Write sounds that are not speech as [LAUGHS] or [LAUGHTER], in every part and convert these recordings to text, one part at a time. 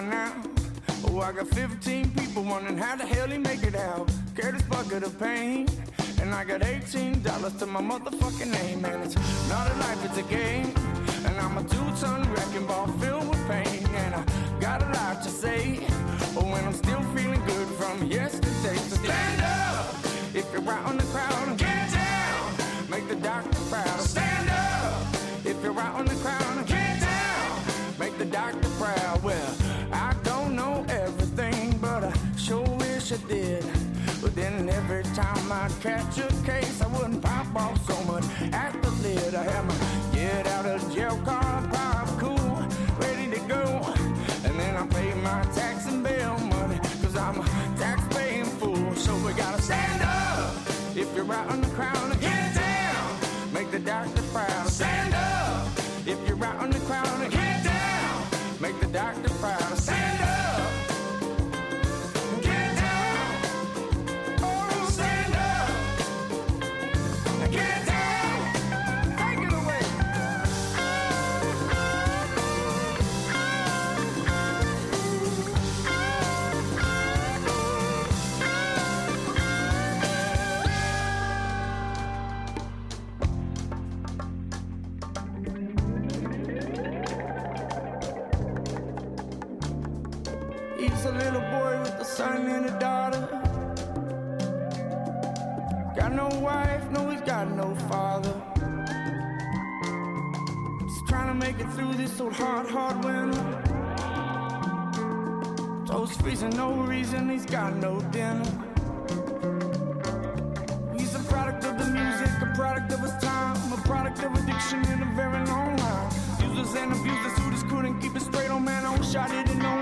by now. Oh, I got 15 people wondering how the hell he make it out. Carry this bucket of pain. And I got $18 to my motherfucking name. And it's not a life, it's a game. And I'm a two-ton wrecking ball filled with pain. And I got a lot to say. Oh, when I'm still feeling good from yesterday. So stand up if you're out in the crowd and get down. Make the doctor proud. Stand every time I catch a case, I wouldn't pop off so much at the lid. I have my get out of jail card, pop cool, ready to go. And then I pay my tax and bail money, cause I'm a tax paying fool. So we gotta stand up if you're out wife, no, he's got no father. Just trying to make it through this old hard, hard winter. Toes freezing, no reason, he's got no dinner. He's a product of the music, a product of his time, a product of addiction in a very long line. Users and abusers who just couldn't keep it straight. Oh man, I wish I didn't know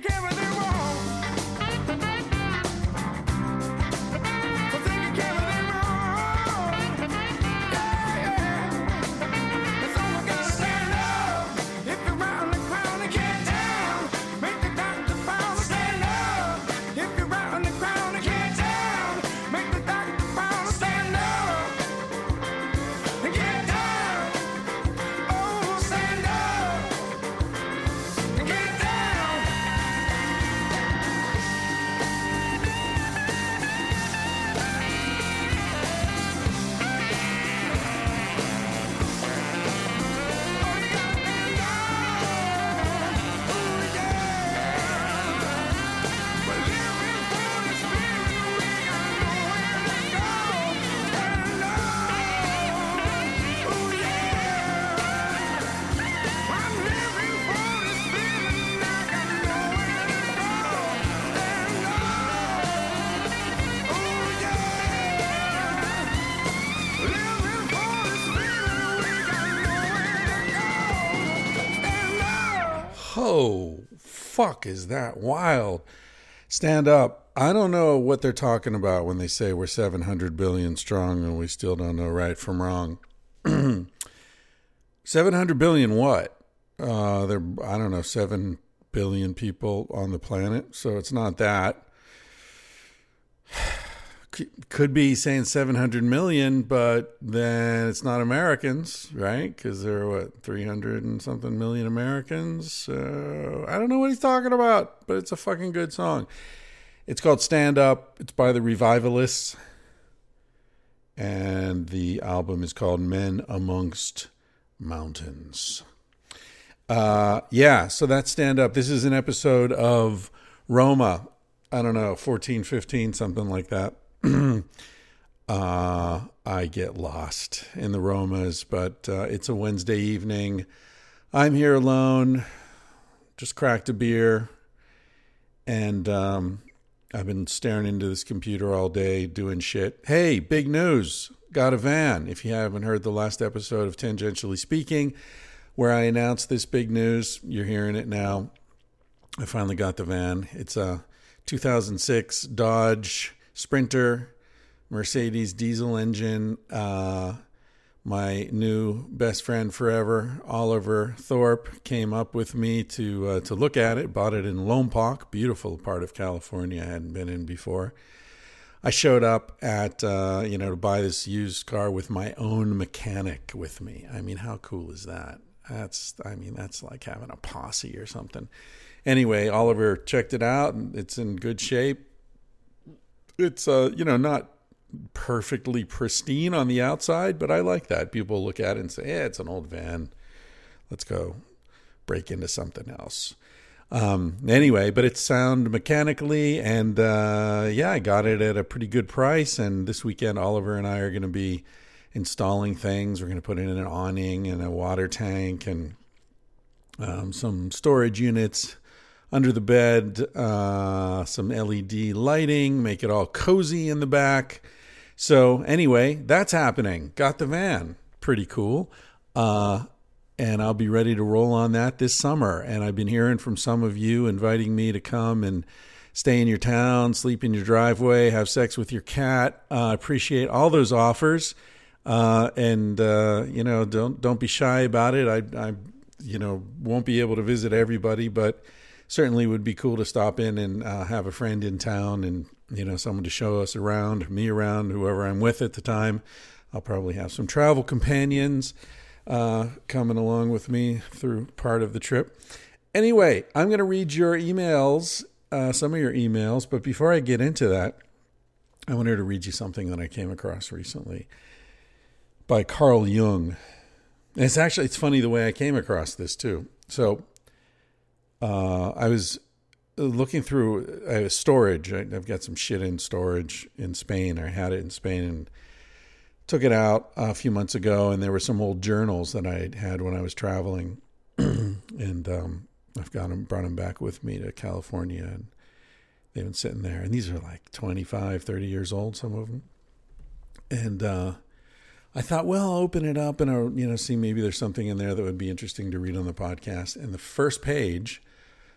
care of their wrong. Fuck, is that wild? Stand up. I don't know what they're talking about when they say we're 700 billion strong and we still don't know right from wrong. [CLEARS THROAT] 700 billion what? Uh, there, I don't know, 7 billion people on the planet. So it's not that. Could be saying 700 million, but then it's not Americans, right? Because there are what, 300 and something million Americans? So I don't know what he's talking about, but it's a fucking good song. It's called Stand Up. It's by the Revivalists. And the album is called Men Amongst Mountains. Uh, yeah, so that's Stand Up. This is an episode of Roma. I don't know, 14, 15, something like that. [CLEARS THROAT] uh, I get lost in the Romas, but uh, it's a Wednesday evening. I'm here alone, just cracked a beer, and um, I've been staring into this computer all day doing shit. Hey, big news! Got a van. If you haven't heard the last episode of Tangentially Speaking, where I announced this big news, you're hearing it now. I finally got the van. It's a 2006 Dodge Sprinter, Mercedes diesel engine, uh, my new best friend forever, Oliver Thorpe, came up with me to uh, to look at it. Bought it in Lompoc, beautiful part of California I hadn't been in before. I showed up at uh, you know to buy this used car with my own mechanic with me. I mean, how cool is that? That's I mean that's like having a posse or something. Anyway, Oliver checked it out it's in good shape. It's uh you know not perfectly pristine on the outside, but I like that. People look at it and say, "Yeah, it's an old van. Let's go break into something else." Um, anyway, but it's sound mechanically, and uh, yeah, I got it at a pretty good price. And this weekend, Oliver and I are going to be installing things. We're going to put in an awning and a water tank and um, some storage units under the bed, uh, some LED lighting, make it all cozy in the back. So anyway, that's happening. Got the van, pretty cool. Uh, and I'll be ready to roll on that this summer. And I've been hearing from some of you inviting me to come and stay in your town, sleep in your driveway, have sex with your cat. I uh, appreciate all those offers, uh, and uh, you know don't don't be shy about it. I, I you know won't be able to visit everybody, but certainly would be cool to stop in and uh, have a friend in town and you know someone to show us around, me around, whoever I'm with at the time. I'll probably have some travel companions uh, coming along with me through part of the trip. Anyway, I'm going to read your emails, uh, some of your emails, but before I get into that, I wanted to read you something that I came across recently by Carl Jung. And it's actually it's funny the way I came across this too. So uh, I was looking through uh, storage. I, have got some shit in storage in Spain. I had it in Spain and took it out a few months ago, and there were some old journals that I had when I was traveling, [CLEARS THROAT] and um, I've got them, brought them back with me to California, and they've been sitting there. And these are like 25, 30 years old, some of them. And uh, I thought, well, I'll open it up and I'll, you know, see maybe there's something in there that would be interesting to read on the podcast. And the first page,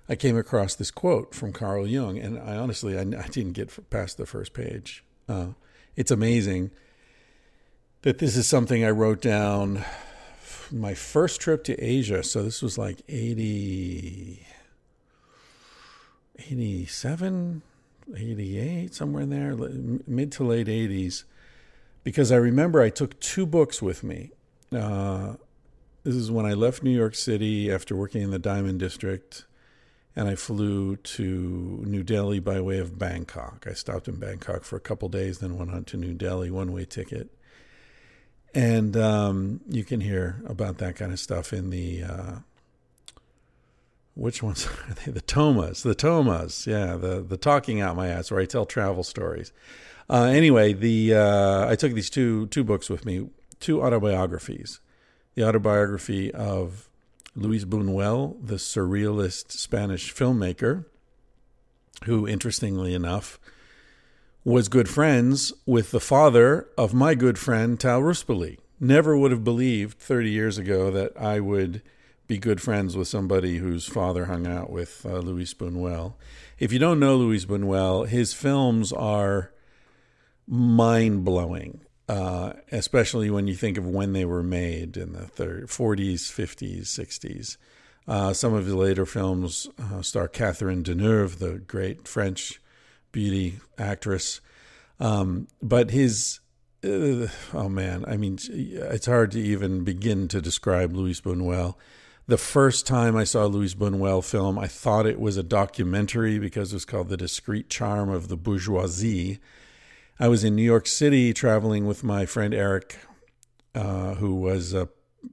I came across this quote from Carl Jung, and I honestly, I, I didn't get past the first page. Uh, it's amazing that this is something I wrote down my first trip to Asia. So this was like 80, 87, 88, somewhere in there, mid to late 80s. Because I remember I took two books with me. Uh, this is when I left New York City after working in the Diamond District, and I flew to New Delhi by way of Bangkok. I stopped in Bangkok for a couple days, then went on to New Delhi, one way ticket and um, you can hear about that kind of stuff in the uh, which ones [LAUGHS] are they? The Tomas, the Tomas, yeah, the the talking out my ass where I tell travel stories. Uh, anyway, the uh, I took these two two books with me, two autobiographies. The autobiography of Luis Buñuel, the surrealist Spanish filmmaker, who, interestingly enough, was good friends with the father of my good friend Tal Ruspoli. Never would have believed 30 years ago that I would be good friends with somebody whose father hung out with uh, Luis Buñuel. If you don't know Luis Buñuel, his films are mind blowing, uh, especially when you think of when they were made in the 30, 40s, 50s, 60s. Uh, some of his later films uh, star Catherine Deneuve, the great French beauty actress. Um, but his, uh, oh man, I mean, it's hard to even begin to describe Luis Buñuel. The first time I saw Luis Buñuel film, I thought it was a documentary because it was called The Discreet Charm of the Bourgeoisie. I was in New York City traveling with my friend Eric, uh, who was a,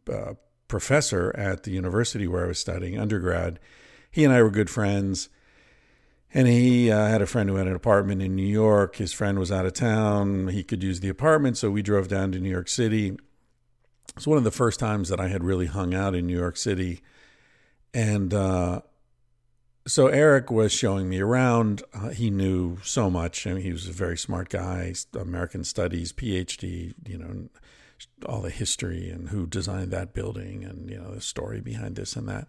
a professor at the university where I was studying undergrad. He and I were good friends and he uh, had a friend who had an apartment in New York. His friend was out of town. He could use the apartment, so we drove down to New York City. It's one of the first times that I had really hung out in New York City. And uh, so Eric was showing me around. Uh, he knew so much. I mean, he was a very smart guy, American Studies, PhD, you know, all the history and who designed that building and, you know, the story behind this and that.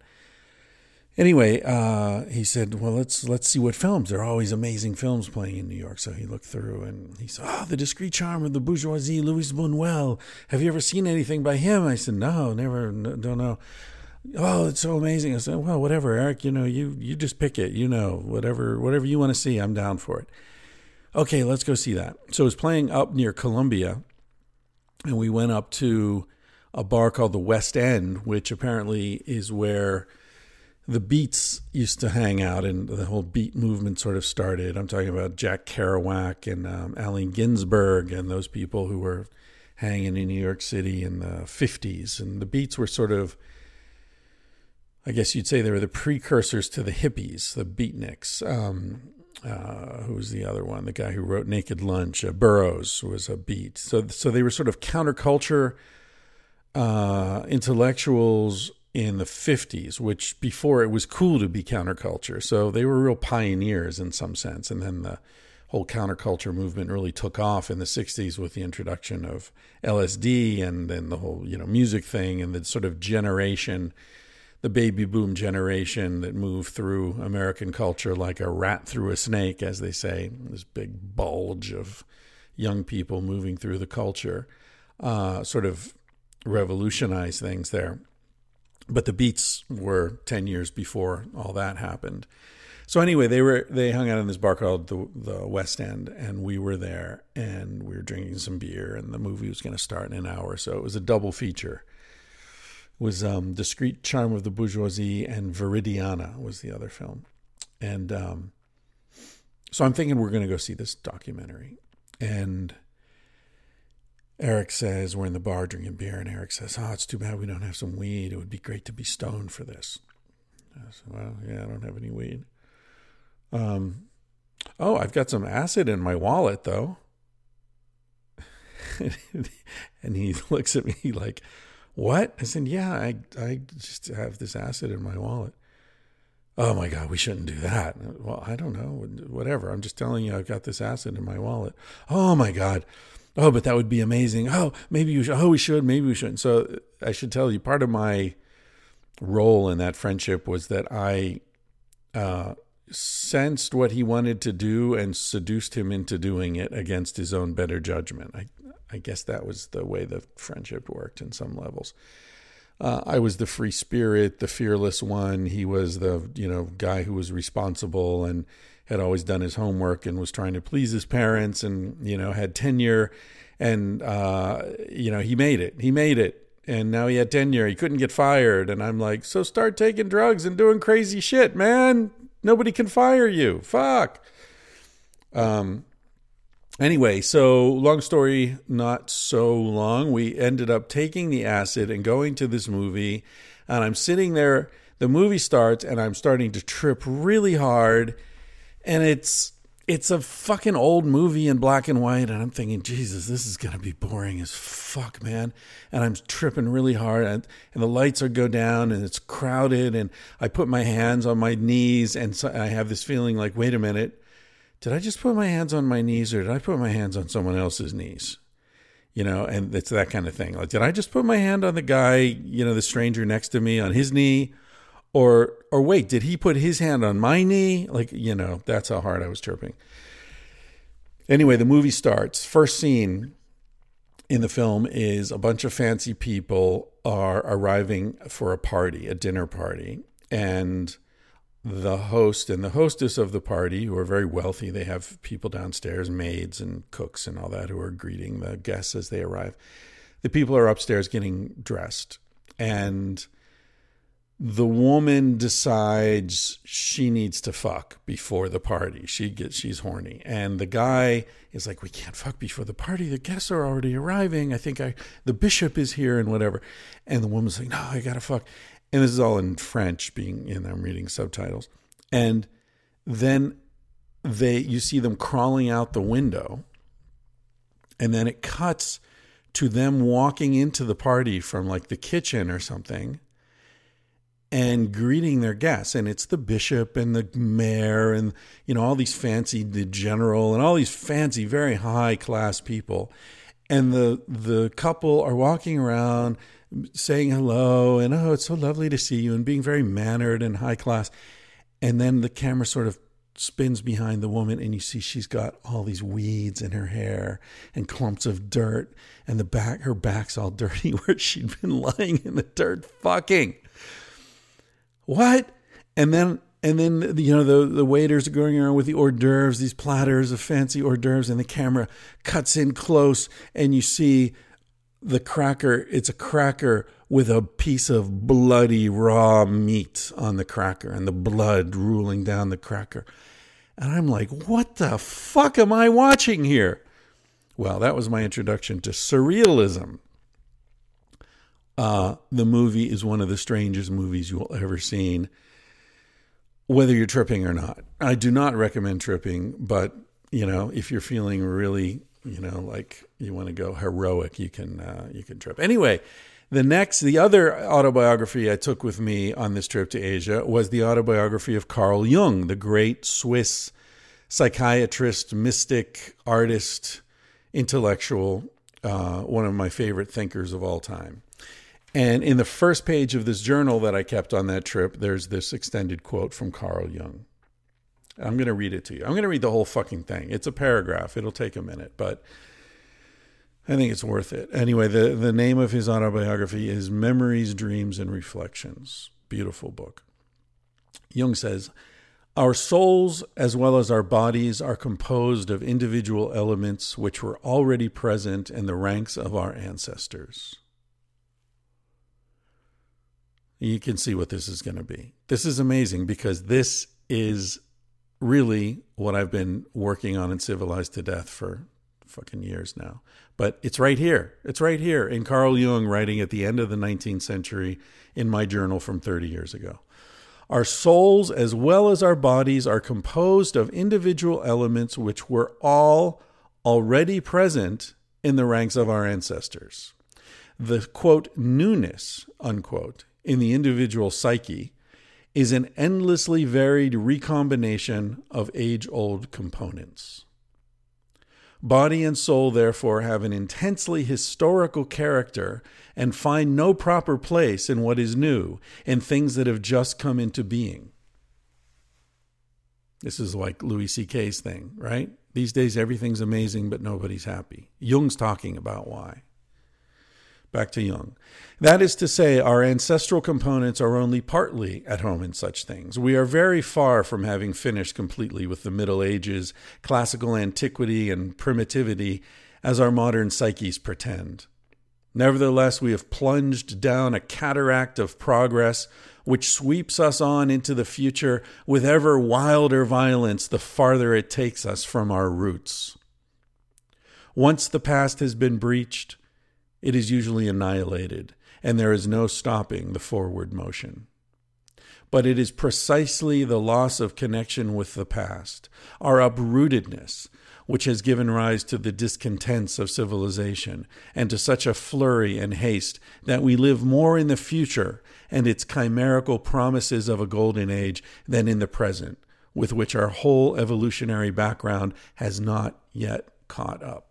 anyway, uh, he said, "Well, let's let's see what films. There are always amazing films playing in New York." So he looked through and he said, "Oh, the discreet charm of the bourgeoisie, Louis Buñuel. Have you ever seen anything by him?" I said, "No, never. No, don't know." Oh, it's so amazing. I said, "Well, whatever, Eric. You know, you you just pick it. You know, whatever whatever you want to see, I'm down for it." Okay, let's go see that. So it was playing up near Columbia, and we went up to a bar called the West End, which apparently is where the Beats used to hang out and the whole beat movement sort of started. I'm talking about Jack Kerouac and um, Allen Ginsberg and those people who were hanging in New York City in the 50s. And the Beats were sort of, I guess you'd say they were the precursors to the hippies, the beatniks. Um, uh, who was the other one? The guy who wrote Naked Lunch, uh, Burroughs was a beat. So, so they were sort of counterculture uh, intellectuals in the 50s, which before it was cool to be counterculture. So they were real pioneers in some sense. And then the whole counterculture movement really took off in the 60s with the introduction of LSD and then the whole, you know, music thing and the sort of generation, the baby boom generation that moved through American culture like a rat through a snake, as they say, this big bulge of young people moving through the culture, uh, sort of revolutionized things there but the Beats were 10 years before all that happened. So anyway, they were they hung out in this bar called the the West End, and we were there, and we were drinking some beer, and the movie was going to start in an hour, so it was a double feature. Was um, Discreet Charm of the Bourgeoisie and Viridiana was the other film, and um, so I'm thinking we're going to go see this documentary, and Eric says, we're in the bar drinking beer, and Eric says, Oh, it's too bad we don't have some weed. It would be great to be stoned for this. I said, Well, yeah, I don't have any weed. Um, oh, I've got some acid in my wallet, though. [LAUGHS] and he looks at me like, What? I said, Yeah, I, I just have this acid in my wallet. Oh my God, we shouldn't do that. Well, I don't know. Whatever. I'm just telling you, I've got this acid in my wallet. Oh my God oh, but that would be amazing. Oh, maybe you should. Oh, we should. Maybe we shouldn't. So I should tell you, part of my role in that friendship was that I uh, sensed what he wanted to do and seduced him into doing it against his own better judgment. I, I guess that was the way the friendship worked in some levels. Uh, I was the free spirit, the fearless one. He was the you know guy who was responsible and had always done his homework and was trying to please his parents and you know had tenure. And uh, you know he made it. He made it. And now he had tenure. He couldn't get fired. And i'm like so start taking drugs and doing crazy shit man. Nobody can fire you. Fuck. Um anyway so long story not so long. We ended up taking the acid and going to this movie and i'm sitting there. The movie starts and i'm starting to trip really hard and it's it's a fucking old movie in black and white and i'm thinking jesus this is to be boring as fuck man. And i'm tripping really hard and, and the lights are go down and it's crowded and i put my hands on my knees and so i have this feeling like wait a minute did i just put my hands on my knees or did i put my hands on someone else's knees you know and it's that kind of thing like did i just put my hand on the guy you know the stranger next to me on his knee or or wait, did he put his hand on my knee? Like, you know, that's how hard I was chirping. Anyway, the movie starts. First scene in the film is a bunch of fancy people are arriving for a party, a dinner party, and the host and the hostess of the party, who are very wealthy, they have people downstairs, maids and cooks and all that, who are greeting the guests as they arrive. The people are upstairs getting dressed, and the woman decides she needs to fuck before the party. She gets she's horny. And the guy is like, We can't fuck before the party. The guests are already arriving. I think I the bishop is here and whatever. And the woman's like, No, I gotta fuck. And this is all in French, being and I'm reading subtitles. And then they you see them crawling out the window, and then it cuts to them walking into the party from like the kitchen or something and greeting their guests. And it's the bishop and the mayor and, you know, all these fancy, the general and all these fancy, very high class people. and the the couple are walking around saying hello and oh it's so lovely to see you and being very mannered and high class. And then the camera sort of spins behind the woman and you see she's got all these weeds in her hair and clumps of dirt. And the back her back's all [LAUGHS] dirty where she'd been lying in the dirt fucking. What? And then and then you know the the waiters are going around with the hors d'oeuvres these platters of fancy hors d'oeuvres and the camera cuts in close and you see the cracker it's a cracker with a piece of bloody raw meat on the cracker and the blood ruling down the cracker. And I'm like, what the fuck am I watching here? Well, that was my introduction to surrealism. Uh, the movie is one of the strangest movies you'll ever seen, whether you're tripping or not. I do not recommend tripping, but you know, if you're feeling really, you know, like you want to go heroic, you can uh, you can trip. Anyway, the next, the other autobiography I took with me on this trip to Asia was the autobiography of Carl Jung, the great Swiss psychiatrist, mystic, artist, intellectual, uh, one of my favorite thinkers of all time. And in the first page of this journal that I kept on that trip, there's this extended quote from Carl Jung. I'm going to read it to you. I'm going to read the whole fucking thing. It's a paragraph. It'll take a minute, but I think it's worth it. Anyway, the, the name of his autobiography is Memories, Dreams, and Reflections. Beautiful book. Jung says, Our souls, as well as our bodies, are composed of individual elements which were already present in the ranks of our ancestors. You can see what this is going to be. This is amazing because this is really what I've been working on in Civilized to Death for fucking years now. But it's right here. It's right here in Carl Jung writing at the end of the 19th century in my journal from 30 years ago. Our souls, as well as our bodies, are composed of individual elements which were all already present in the ranks of our ancestors. The quote, newness, unquote, in the individual psyche is an endlessly varied recombination of age old components. Body and soul, therefore, have an intensely historical character and find no proper place in what is new, in things that have just come into being. This is like Louis C.K.'s thing, right? These days, everything's amazing, but nobody's happy. Jung's talking about why. Back to Jung. That is to say, our ancestral components are only partly at home in such things. We are very far from having finished completely with the Middle Ages, classical antiquity, and primitivity as our modern psyches pretend. Nevertheless, we have plunged down a cataract of progress which sweeps us on into the future with ever wilder violence the farther it takes us from our roots. Once the past has been breached, it is usually annihilated, and there is no stopping the forward motion. But it is precisely the loss of connection with the past, our uprootedness, which has given rise to the discontents of civilization and to such a flurry and haste that we live more in the future and its chimerical promises of a golden age than in the present, with which our whole evolutionary background has not yet caught up.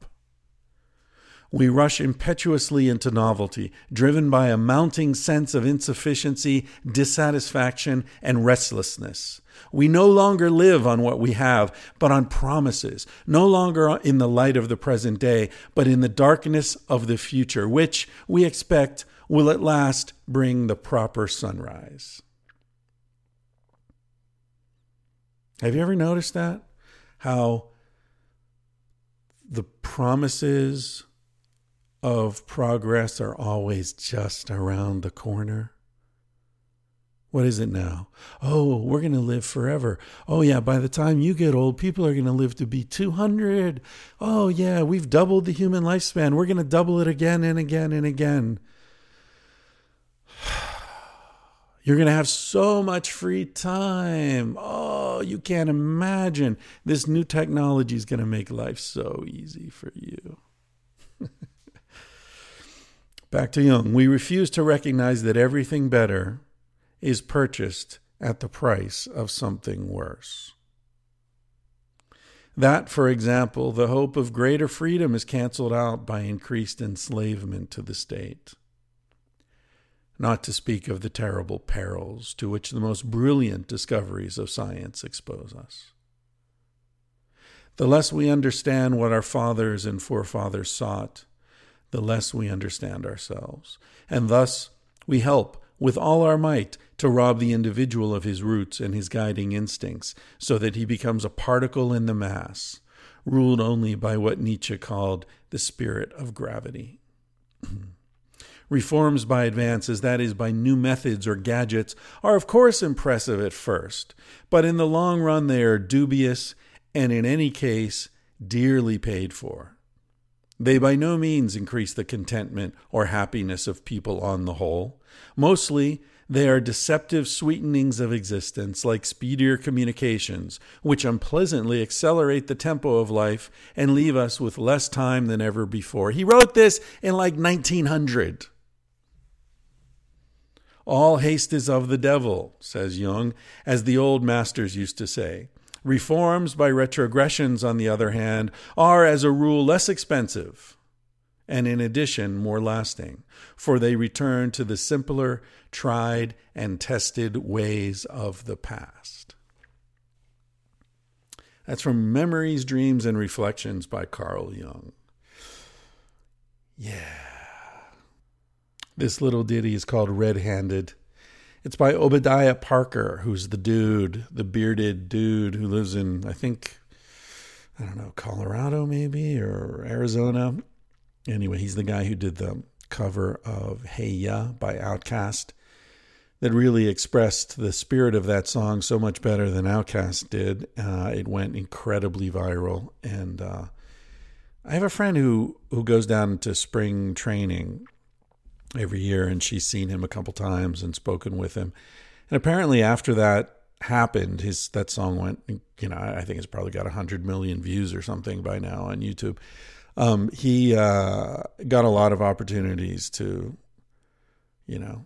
We rush impetuously into novelty, driven by a mounting sense of insufficiency, dissatisfaction, and restlessness. We no longer live on what we have, but on promises, no longer in the light of the present day, but in the darkness of the future, which we expect will at last bring the proper sunrise. Have you ever noticed that? How the promises of progress are always just around the corner. What is it now? Oh, we're going to live forever. Oh, yeah, by the time you get old, people are going to live to be 200. Oh, yeah, we've doubled the human lifespan. We're going to double it again and again and again. [SIGHS] You're going to have so much free time. Oh, you can't imagine. This new technology is going to make life so easy for you. [LAUGHS] Back to Jung. We refuse to recognize that everything better is purchased at the price of something worse. That, for example, the hope of greater freedom is canceled out by increased enslavement to the state. Not to speak of the terrible perils to which the most brilliant discoveries of science expose us. The less we understand what our fathers and forefathers sought, the less we understand ourselves. And thus, we help with all our might to rob the individual of his roots and his guiding instincts, so that he becomes a particle in the mass, ruled only by what Nietzsche called the spirit of gravity. [CLEARS THROAT] Reforms by advances, that is, by new methods or gadgets, are of course impressive at first, but in the long run they are dubious and, in any case, dearly paid for. They by no means increase the contentment or happiness of people on the whole. Mostly, they are deceptive sweetenings of existence, like speedier communications, which unpleasantly accelerate the tempo of life and leave us with less time than ever before. He wrote this in like 1900. All haste is of the devil, says Jung, as the old masters used to say. Reforms by retrogressions, on the other hand, are as a rule less expensive and in addition more lasting, for they return to the simpler, tried, and tested ways of the past. That's from Memories, Dreams, and Reflections by Carl Jung. Yeah. This little ditty is called Red Handed. It's by Obadiah Parker, who's the dude, the bearded dude who lives in, I think, I don't know, Colorado maybe or Arizona. Anyway, he's the guy who did the cover of Hey Ya by OutKast that really expressed the spirit of that song so much better than OutKast did. Uh, it went incredibly viral. And uh, I have a friend who, who goes down to spring training every year, and she's seen him a couple times and spoken with him. And apparently, after that happened, his that song went. You know, I think it's probably got hundred million views or something by now on YouTube. Um, he uh, got a lot of opportunities to, you know,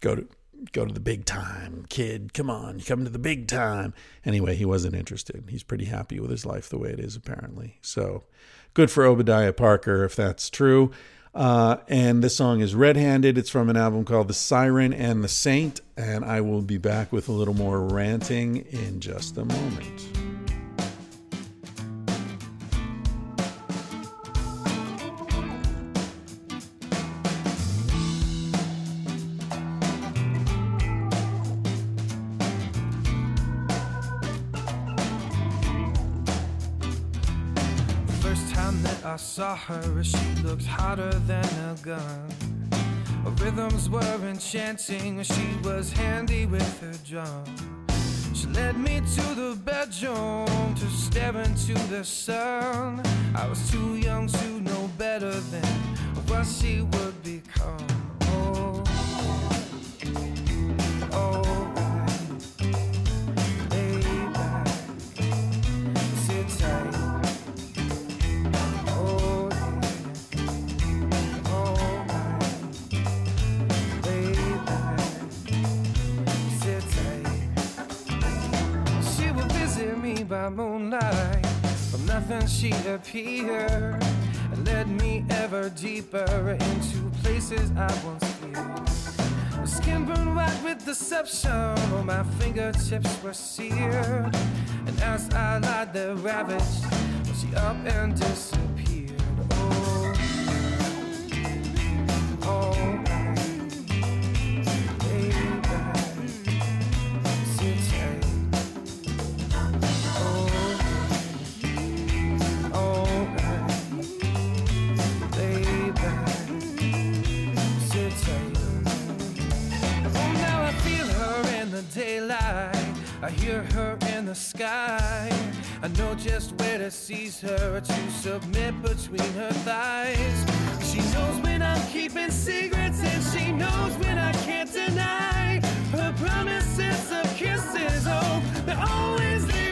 go to go to the big time, kid. Come on, you come to the big time. Anyway, he wasn't interested. He's pretty happy with his life the way it is, apparently. So, good for Obadiah Parker if that's true. Uh, and this song is Red Handed. It's from an album called The Siren and the Saint. And I will be back with a little more ranting in just a moment. Saw her, she looked hotter than a gun. Her rhythms were enchanting, she was handy with her drum. She led me to the bedroom to stare into the sun. I was too young to know better than what she would become. Oh. By moonlight. From nothing she appeared and led me ever deeper into places I once feared. My skin burned white with deception, all my fingertips were seared. And as I lied there ravaged, she up and disappeared. I hear her in the sky. I know just where to seize her to submit between her thighs. She knows when I'm keeping secrets, and she knows when I can't deny her promises of kisses. Oh, they're always leave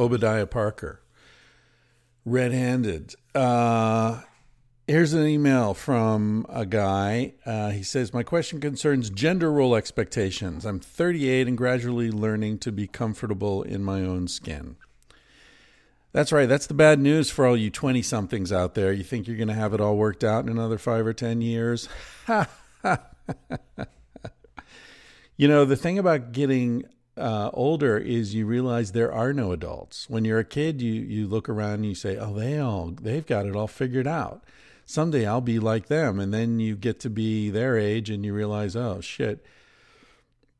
Obadiah Parker. Red handed. Uh, here's an email from a guy. Uh, he says, My question concerns gender role expectations. I'm 38 and gradually learning to be comfortable in my own skin. That's right. That's the bad news for all you 20 somethings out there. You think you're going to have it all worked out in another five or 10 years? [LAUGHS] you know, the thing about getting uh, older is you realize there are no adults. When you're a kid, you you look around and you say, "Oh, they all they've got it all figured out." Someday I'll be like them, and then you get to be their age, and you realize, "Oh shit."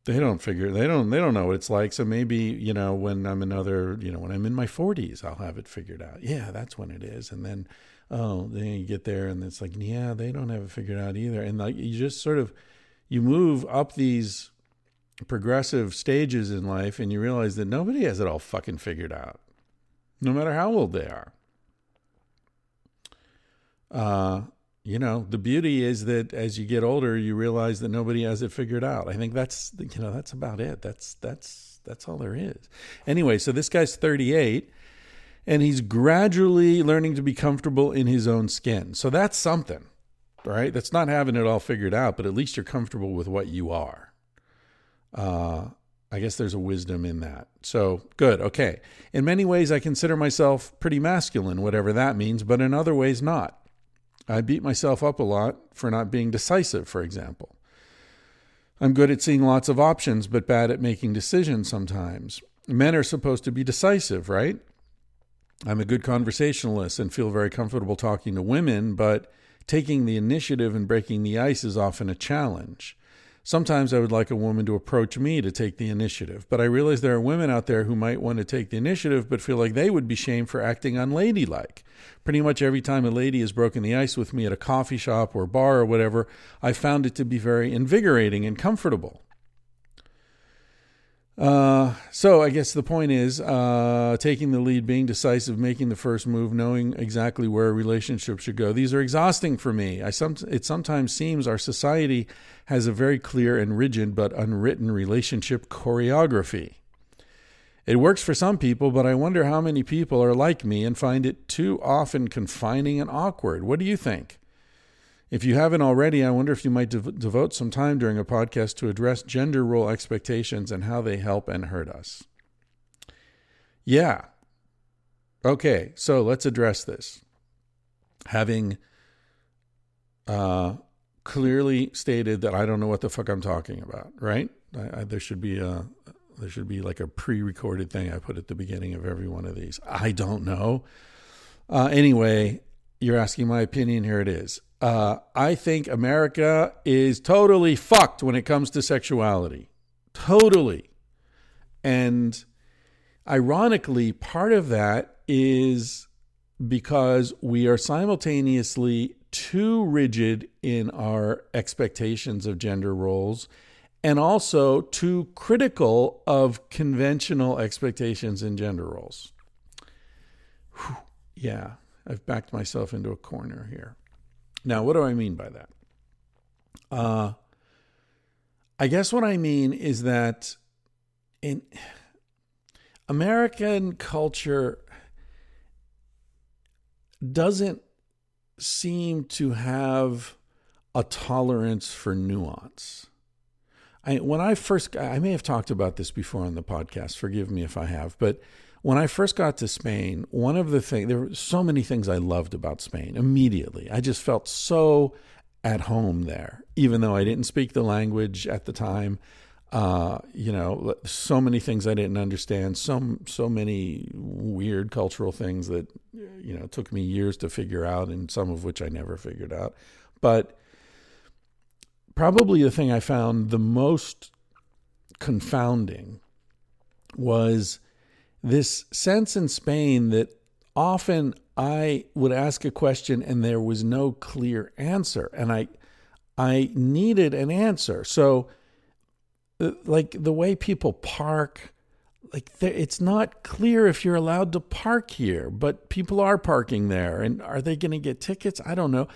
They don't figure they don't they don't know what it's like. So maybe, you know, when I'm another you know, when I'm in my forties, I'll have it figured out. Yeah, that's when it is. And then oh, then you get there and it's like, yeah, they don't have it figured out either. And like you just sort of you move up these progressive stages in life and you realize that nobody has it all fucking figured out, no matter how old they are. Uh, you know, the beauty is that as you get older, you realize that nobody has it figured out. I think that's you know that's about it. That's that's that's all there is. Anyway, so this guy's 38 and he's gradually learning to be comfortable in his own skin. So that's something, right? That's not having it all figured out, but at least you're comfortable with what you are. Uh, I guess there's a wisdom in that. So good. Okay. In many ways, I consider myself pretty masculine, whatever that means, but in other ways, not. I beat myself up a lot for not being decisive, for example. I'm good at seeing lots of options, but bad at making decisions sometimes. Men are supposed to be decisive, right? I'm a good conversationalist and feel very comfortable talking to women, but taking the initiative and breaking the ice is often a challenge. Sometimes I would like a woman to approach me to take the initiative, but I realize there are women out there who might want to take the initiative but feel like they would be shamed for acting unladylike. Pretty much every time a lady has broken the ice with me at a coffee shop or bar or whatever, I found it to be very invigorating and comfortable. Uh, so I guess the point is uh, taking the lead, being decisive, making the first move, knowing exactly where a relationship should go. These are exhausting for me. I some, it sometimes seems our society has a very clear and rigid but unwritten relationship choreography. It works for some people, but I wonder how many people are like me and find it too often confining and awkward. What do you think? If you haven't already, I wonder if you might dev- devote some time during a podcast to address gender role expectations and how they help and hurt us. Yeah. Okay, so let's address this. Having uh, clearly stated that I don't know what the fuck I'm talking about, right? I, I, there should be a there should be like a pre-recorded thing I put at the beginning of every one of these. I don't know. Uh, anyway, you're asking my opinion. Here it is. Uh, I think America is totally fucked when it comes to sexuality. Totally. And ironically, part of that is because we are simultaneously too rigid in our expectations of gender roles and also too critical of conventional expectations in gender roles. Whew. Yeah, I've backed myself into a corner here. Now, what do I mean by that? Uh, I guess what I mean is that in American culture doesn't seem to have a tolerance for nuance. I, when I first, I may have talked about this before on the podcast. Forgive me if I have, but when I first got to Spain, one of the things, there were so many things I loved about Spain immediately. I just felt so at home there, even though I didn't speak the language at the time. Uh, you know, so many things I didn't understand, so, so many weird cultural things that, you know, took me years to figure out, and some of which I never figured out. But probably the thing I found the most confounding was this sense in Spain that often I would ask a question and there was no clear answer, and I I needed an answer. So, uh, like the way people park, like it's not clear if you're allowed to park here, but people are parking there, and are they going to get tickets? I don't know.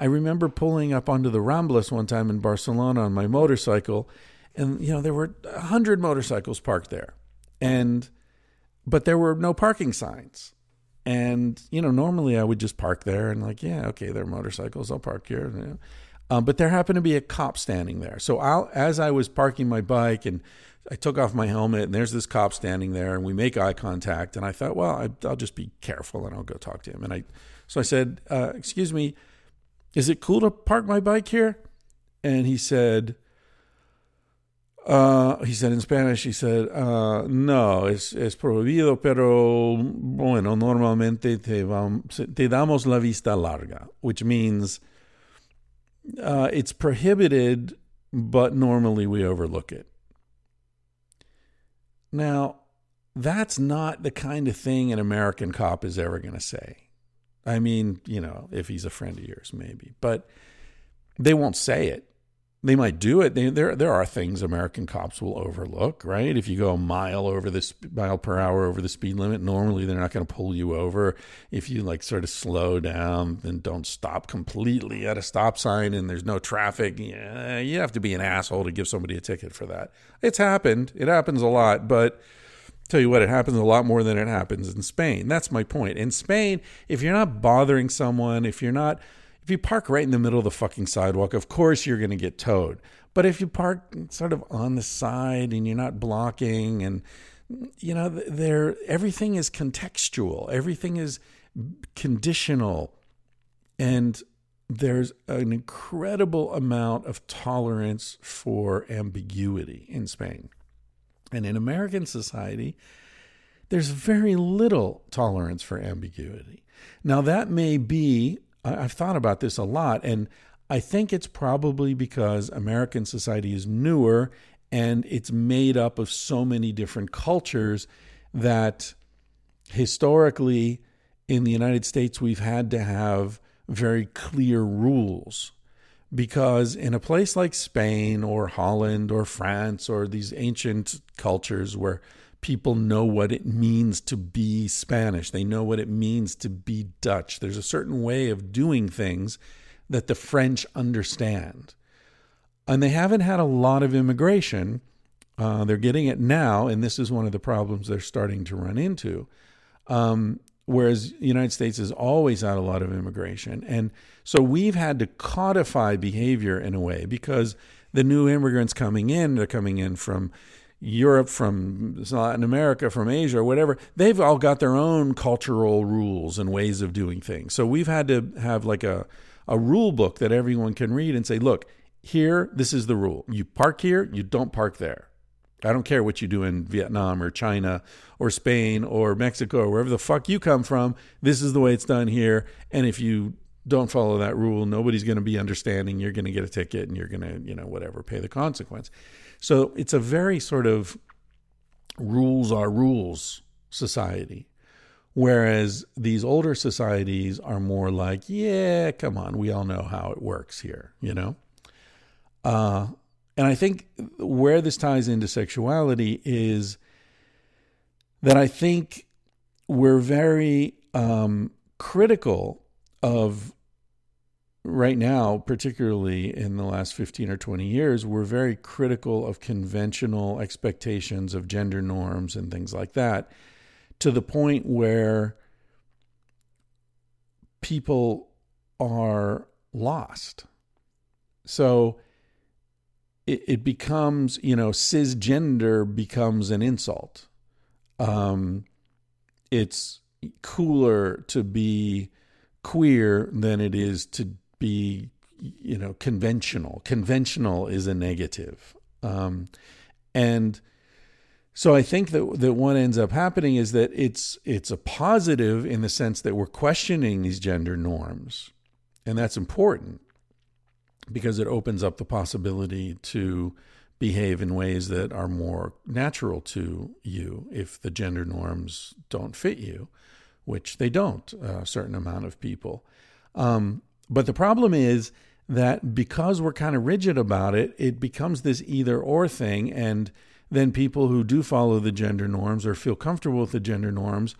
I remember pulling up onto the Ramblas one time in Barcelona on my motorcycle, and you know there were a hundred motorcycles parked there, and but there were no parking signs. And, you know, normally I would just park there and, like, yeah, okay, there are motorcycles. I'll park here. Um, but there happened to be a cop standing there. So I'll, as I was parking my bike and I took off my helmet, and there's this cop standing there, and we make eye contact. And I thought, well, I, will just be careful and I'll go talk to him. And I, so I said, uh, excuse me, is it cool to park my bike here? And he said, uh, he said in Spanish, he said, uh, no, es, es prohibido, pero bueno, normalmente te, vamos, te damos la vista larga, which means uh, it's prohibited, but normally we overlook it. Now, that's not the kind of thing an American cop is ever going to say. I mean, you know, if he's a friend of yours, maybe, but they won't say it they might do it. They, there, there are things American cops will overlook, right? If you go a mile over the mile per hour over the speed limit, normally they're not going to pull you over. If you like sort of slow down and don't stop completely at a stop sign and there's no traffic, yeah, you have to be an asshole to give somebody a ticket for that. It's happened. It happens a lot, but tell you what, it happens a lot more than it happens in Spain. That's my point. In Spain, if you're not bothering someone, if you're not if you park right in the middle of the fucking sidewalk, of course you're going to get towed. But if you park sort of on the side and you're not blocking and you know there everything is contextual, everything is conditional and there's an incredible amount of tolerance for ambiguity in Spain. And in American society, there's very little tolerance for ambiguity. Now, that may be I've thought about this a lot, and I think it's probably because American society is newer and it's made up of so many different cultures that historically in the United States we've had to have very clear rules. Because in a place like Spain or Holland or France or these ancient cultures where people know what it means to be Spanish. They know what it means to be Dutch. There's a certain way of doing things that the French understand. And they haven't had a lot of immigration. Uh, they're getting it now, and this is one of the problems they're starting to run into. Um, whereas the United States has always had a lot of immigration. And so we've had to codify behavior in a way because the new immigrants coming in, they're coming in from Europe, from Latin America, from Asia, whatever, they've all got their own cultural rules and ways of doing things. So we've had to have like a, a rule book that everyone can read and say, look, here, this is the rule. You park here, you don't park there. I don't care what you do in Vietnam or China or Spain or Mexico or wherever the fuck you come from. This is the way it's done here. And if you don't follow that rule, nobody's going to be understanding. You're going to get a ticket and you're going to, you know, whatever, pay the consequence. So it's a very sort of rules are rules society. Whereas these older societies are more like, yeah, come on, we all know how it works here, you know? Uh, and I think where this ties into sexuality is that I think we're very um, critical of right now, particularly in the last 15 or 20 years, we're very critical of conventional expectations of gender norms and things like that to the point where people are lost. So it, it becomes, you know, cisgender becomes an insult. Um, it's cooler to be queer than it is to be you know conventional. Conventional is a negative. Um, and so i think that that what ends up happening is that it's it's a positive in the sense that we're questioning these gender norms. And that's important because it opens up the possibility to behave in ways that are more natural to you if the gender norms don't fit you which they don't a certain amount of people. Um, but the problem is that because we're kind of rigid about it, it becomes this either or thing. And then people who do follow the gender norms or feel comfortable with the gender norms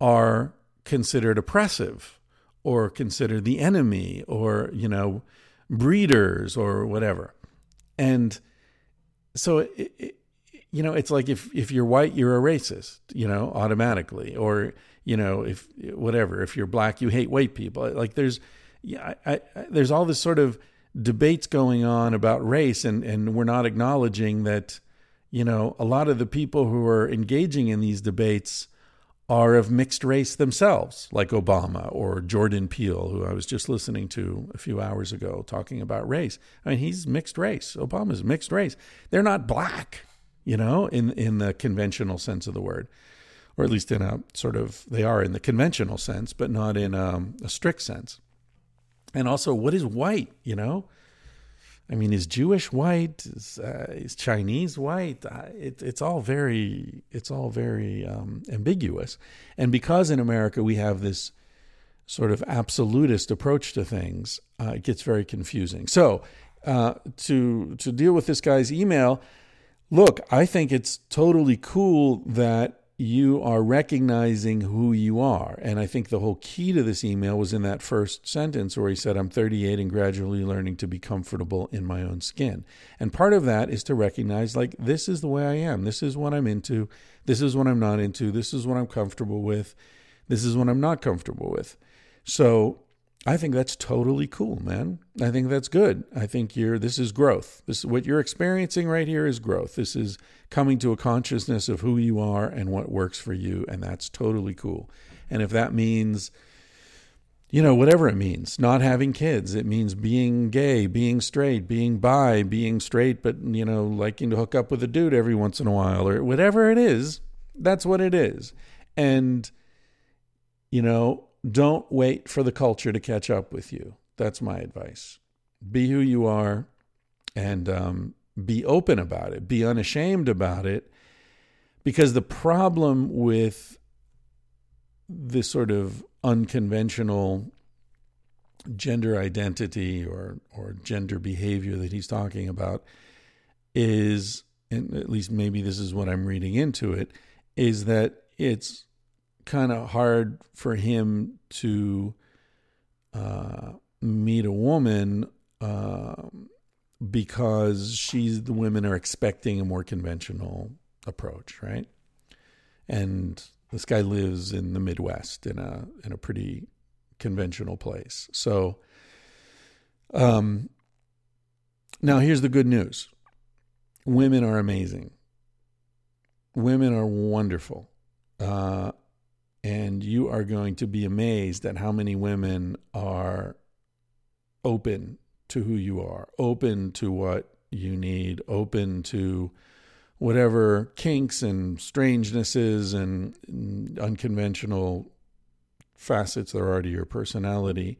are considered oppressive or considered the enemy or, you know, breeders or whatever. And so, it, it, you know, it's like if if you're white, you're a racist, you know, automatically, or you know, if whatever, if you're black, you hate white people. Like there's, yeah, I, I, there's all this sort of debates going on about race, and and we're not acknowledging that, you know, a lot of the people who are engaging in these debates are of mixed race themselves, like Obama or Jordan Peele, who I was just listening to a few hours ago talking about race. I mean, he's mixed race. Obama's mixed race. They're not black, you know, in in the conventional sense of the word, or at least in a sort of they are in the conventional sense, but not in um, a strict sense. And also, what is white? You know, I mean, is Jewish white? Is, uh, is Chinese white? Uh, it, it's all very, it's all very um, ambiguous. And because in America we have this sort of absolutist approach to things, uh, it gets very confusing. So, uh, to to deal with this guy's email, look, I think it's totally cool that you are recognizing who you are. And I think the whole key to this email was in that first sentence where he said, I'm 38 and gradually learning to be comfortable in my own skin. And part of that is to recognize, like, this is the way I am. This is what I'm into. This is what I'm not into. This is what I'm comfortable with. This is what I'm not comfortable with. So I think that's totally cool, man. I think that's good. I think you're this is growth. This is what you're experiencing right here is growth. This is coming to a consciousness of who you are and what works for you and that's totally cool. And if that means you know, whatever it means, not having kids, it means being gay, being straight, being bi, being straight but, you know, liking to hook up with a dude every once in a while or whatever it is, that's what it is. And you know, don't wait for the culture to catch up with you. That's my advice. Be who you are and um, be open about it, be unashamed about it. Because the problem with this sort of unconventional gender identity or, or gender behavior that he's talking about is, and at least maybe this is what I'm reading into it, is that it's kind of hard for him to uh, meet a woman uh, because she's the women are expecting a more conventional approach, right? And this guy lives in the Midwest in a in a pretty conventional place. So, um, now here's the good news: women are amazing. Women are wonderful. Uh, and you are going to be amazed at how many women are open to who you are, open to what you need, open to whatever kinks and strangenesses and, unconventional facets there are to your personality.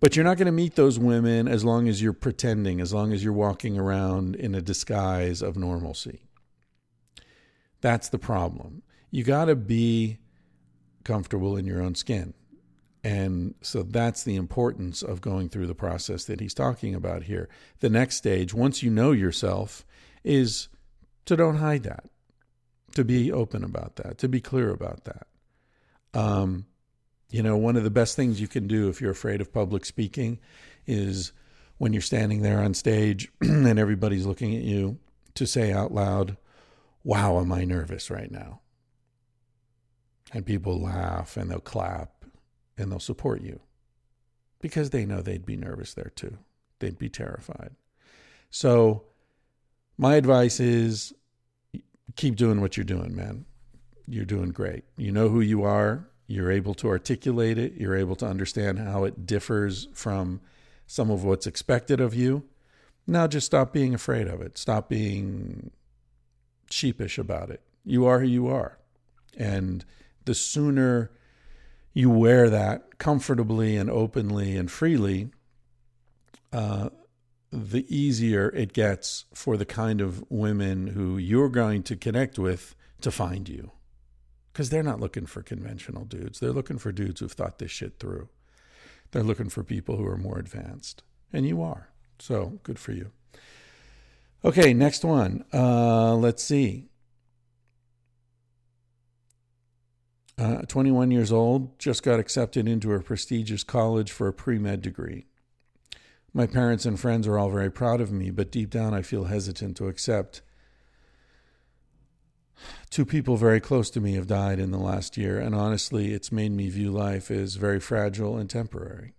But you're not going to meet those women as long as you're pretending, as long as you're walking around in a disguise of normalcy. That's the problem. You got to be comfortable in your own skin. And so that's the importance of going through the process that he's talking about here. The next stage, once you know yourself, is to don't hide that, to be open about that, to be clear about that. Um, you know, one of the best things you can do if you're afraid of public speaking is when you're standing there on stage [CLEARS THROAT] and everybody's looking at you to say out loud, Wow, am I nervous right now? And people laugh and they'll clap and they'll support you because they know they'd be nervous there too. They'd be terrified. So, my advice is keep doing what you're doing, man. You're doing great. You know who you are. You're able to articulate it. You're able to understand how it differs from some of what's expected of you. Now just stop being afraid of it. Stop being sheepish about it. You are who you are. And the sooner you wear that comfortably and openly and freely, uh, the easier it gets for the kind of women who you're going to connect with to find you. Because they're not looking for conventional dudes. They're looking for dudes who've thought this shit through. They're looking for people who are more advanced. And you are. So good for you. Okay, next one. Uh, let's see. Uh, 21 years old, just got accepted into a prestigious college for a pre med degree. My parents and friends are all very proud of me, but deep down I feel hesitant to accept two people very close to me have died in the last year, and honestly, it's made me view life as very fragile and temporary.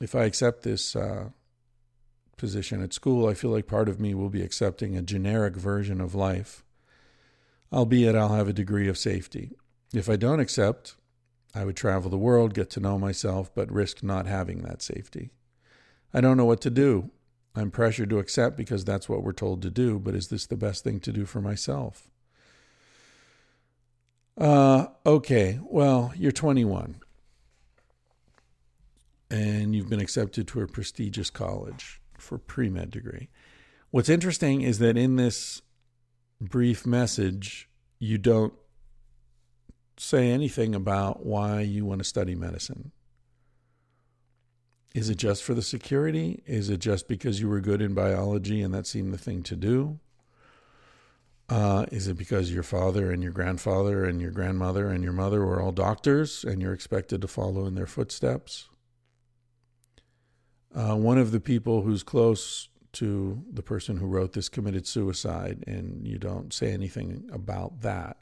If I accept this uh, position at school, I feel like part of me will be accepting a generic version of life, albeit I'll have a degree of safety. If I don't accept, I would travel the world, get to know myself, but risk not having that safety. I don't know what to do. I'm pressured to accept because that's what we're told to do, but is this the best thing to do for myself? Uh, okay, well, you're 21 and you've been accepted to a prestigious college for pre med degree. What's interesting is that in this brief message, you don't say anything about why you want to study medicine. Is it just for the security? Is it just because you were good in biology and that seemed the thing to do? Uh, is it because your father and your grandfather and your grandmother and your mother were all doctors and you're expected to follow in their footsteps? Uh, one of the people who's close to the person who wrote this committed suicide, and you don't say anything about that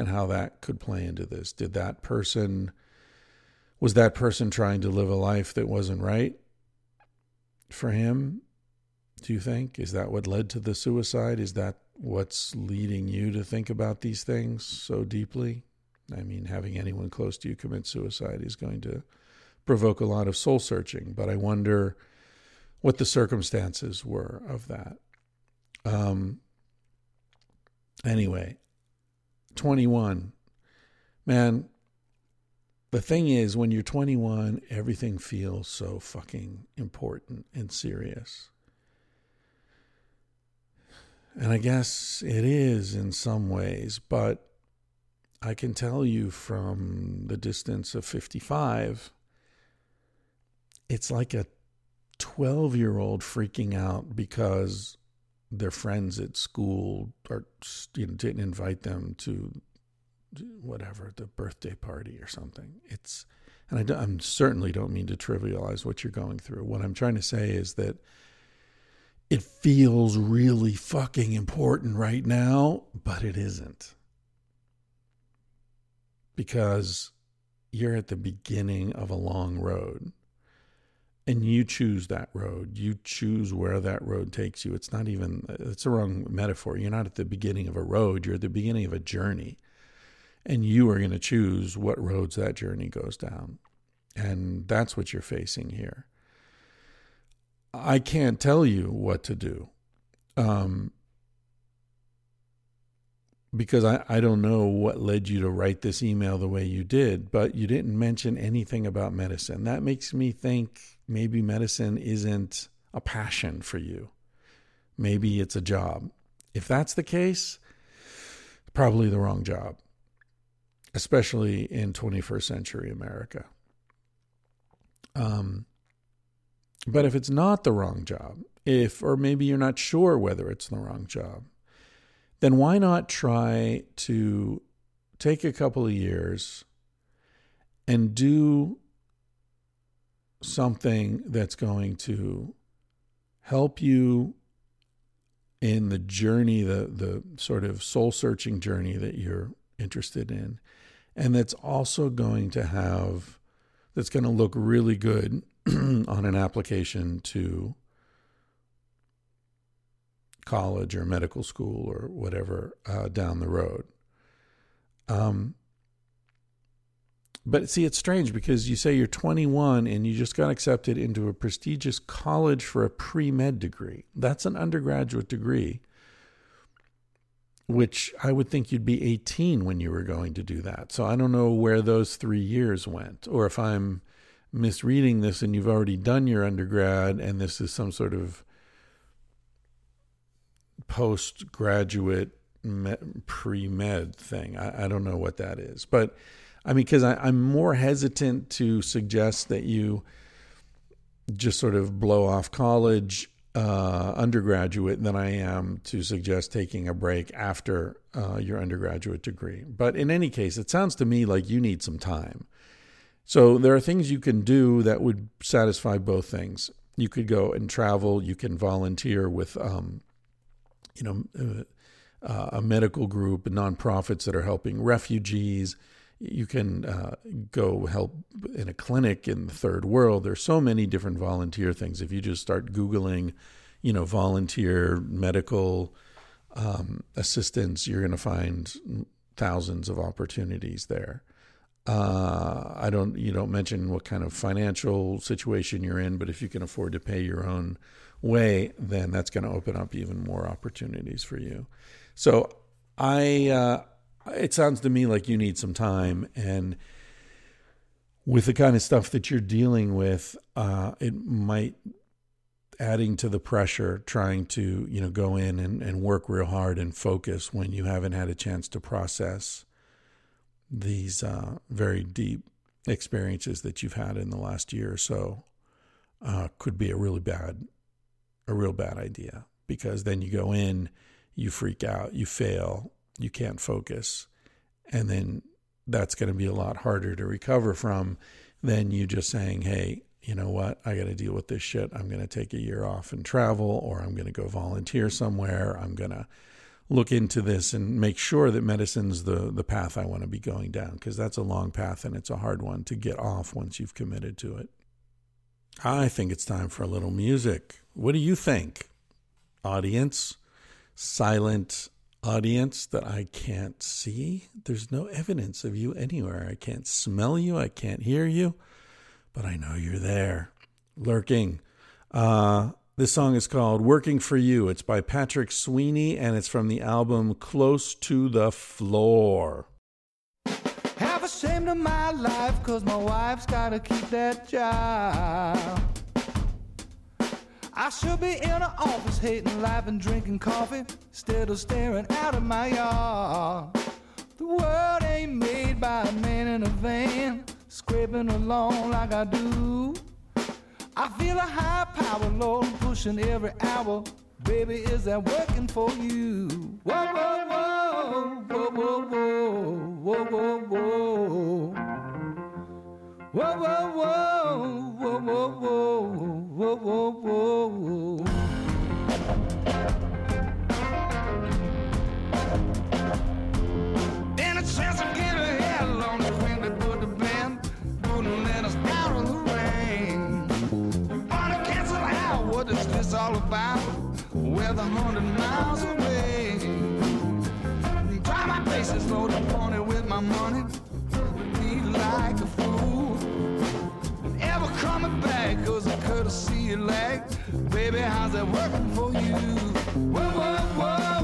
and how that could play into this. Did that person, was that person trying to live a life that wasn't right for him? Do you think? Is that what led to the suicide? Is that what's leading you to think about these things so deeply? I mean, having anyone close to you commit suicide is going to provoke a lot of soul searching, but I wonder what the circumstances were of that. Um, anyway, 21. Man, the thing is, when you're 21, everything feels so fucking important and serious. And I guess it is in some ways, but I can tell you from the distance of 55, it's like a 12 year old freaking out because their friends at school or you know, didn't invite them to whatever the birthday party or something. It's and I, I certainly don't mean to trivialize what you're going through. What I'm trying to say is that it feels really fucking important right now, but it isn't. Because you're at the beginning of a long road and you choose that road. You choose where that road takes you. It's not even, it's a wrong metaphor. You're not at the beginning of a road, you're at the beginning of a journey. And you are going to choose what roads that journey goes down. And that's what you're facing here. I can't tell you what to do. Um, because I, I don't know what led you to write this email the way you did, but you didn't mention anything about medicine. That makes me think maybe medicine isn't a passion for you. Maybe it's a job. If that's the case, probably the wrong job, especially in 21st century America. Um, but if it's not the wrong job, if, or maybe you're not sure whether it's the wrong job, then why not try to take a couple of years and do something that's going to help you in the journey, the the sort of soul searching journey that you're interested in, and that's also going to have that's going to look really good [CLEARS THROAT] on an application to college or medical school or whatever uh, down the road. Um, but see, it's strange because you say you're 21 and you just got accepted into a prestigious college for a pre med degree. That's an undergraduate degree, which I would think you'd be 18 when you were going to do that. So I don't know where those three years went, or if I'm misreading this and you've already done your undergrad and this is some sort of postgraduate pre med thing. I, I, don't know what that is. But I mean, because I'm more hesitant to suggest that you just sort of blow off college uh, undergraduate than I am to suggest taking a break after uh, your undergraduate degree. But in any case, it sounds to me like you need some time. So there are things you can do that would satisfy both things. You could go and travel. You can volunteer with, um, you know, uh, uh, a medical group, nonprofits that are helping refugees. You can uh, go help in a clinic in the third world. There's so many different volunteer things. If you just start Googling, you know, volunteer medical um, assistance, you're going to find thousands of opportunities there. Uh, I don't, you don't mention what kind of financial situation you're in, but if you can afford to pay your own way, then that's going to open up even more opportunities for you. So I, uh, it sounds to me like you need some time and with the kind of stuff that you're dealing with, uh, it might adding to the pressure trying to you know go in and, and work real hard and focus when you haven't had a chance to process these uh, very deep experiences that you've had in the last year or so uh, could be a really bad a real bad idea because then you go in you freak out you fail you can't focus and then that's going to be a lot harder to recover from than you just saying hey you know what, I got to deal with this shit. I'm going to take a year off and travel, or I'm going to go volunteer somewhere. I'm going to look into this and make sure that medicine's the, the path I want to be going down, because that's a long path and it's a hard one to get off once you've committed to it. I think it's time for a little music. What do you think, audience? Silent audience that I can't see. There's no evidence of you anywhere. I can't smell you. I can't hear you but I know you're there, lurking. Uh, this song is called Working for You. It's by Patrick Sweeney and it's from the album Close to the Floor. Have ashamed of my life cause my wife's gotta keep that job. I should be in an office hating life and drinking coffee instead of staring out of my yard. The world ain't made by a man in a van scraping along like I do. I feel a high power, Lord, pushing every hour. Baby, is that working for you? Whoa, whoa, whoa, whoa, whoa, whoa, whoa, whoa, whoa. Whoa, whoa, whoa, whoa, whoa, whoa, whoa, whoa, whoa, whoa. Then it says I'm getting ahead along the wind before the band, wouldn't let us out of the rain. You wanna cancel out what is this all about? We're the hundred miles away. Try my paces, load the pony with my money. Be like a fool. Ever coming back cause of courtesy lag. Baby, how's that working for you? Whoa, whoa, whoa,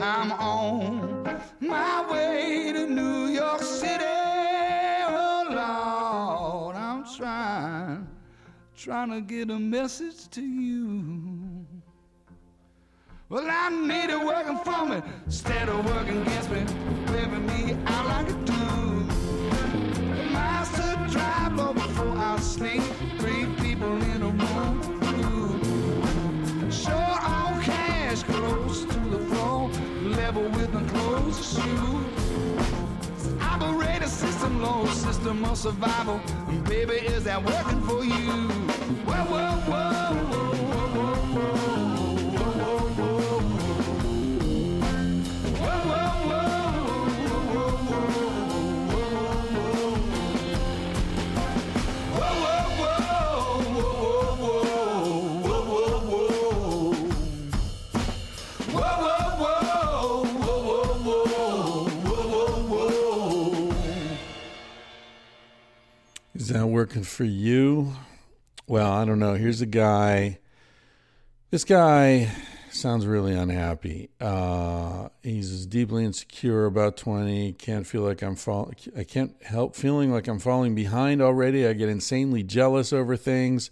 whoa. Oh, trying trying to get a message to you. Well, I need it working for me instead of working against me, whipping me out like a do. Master drive low before I sleep. Three people in a room. System, low system of survival. Baby, is that working for you? Is that working for you? Well, I don't know. Here's a guy. This guy sounds really unhappy. Uh, he's deeply insecure, about 20. Can't feel like I'm fall. I can't help feeling like I'm falling behind already. I get insanely jealous over things.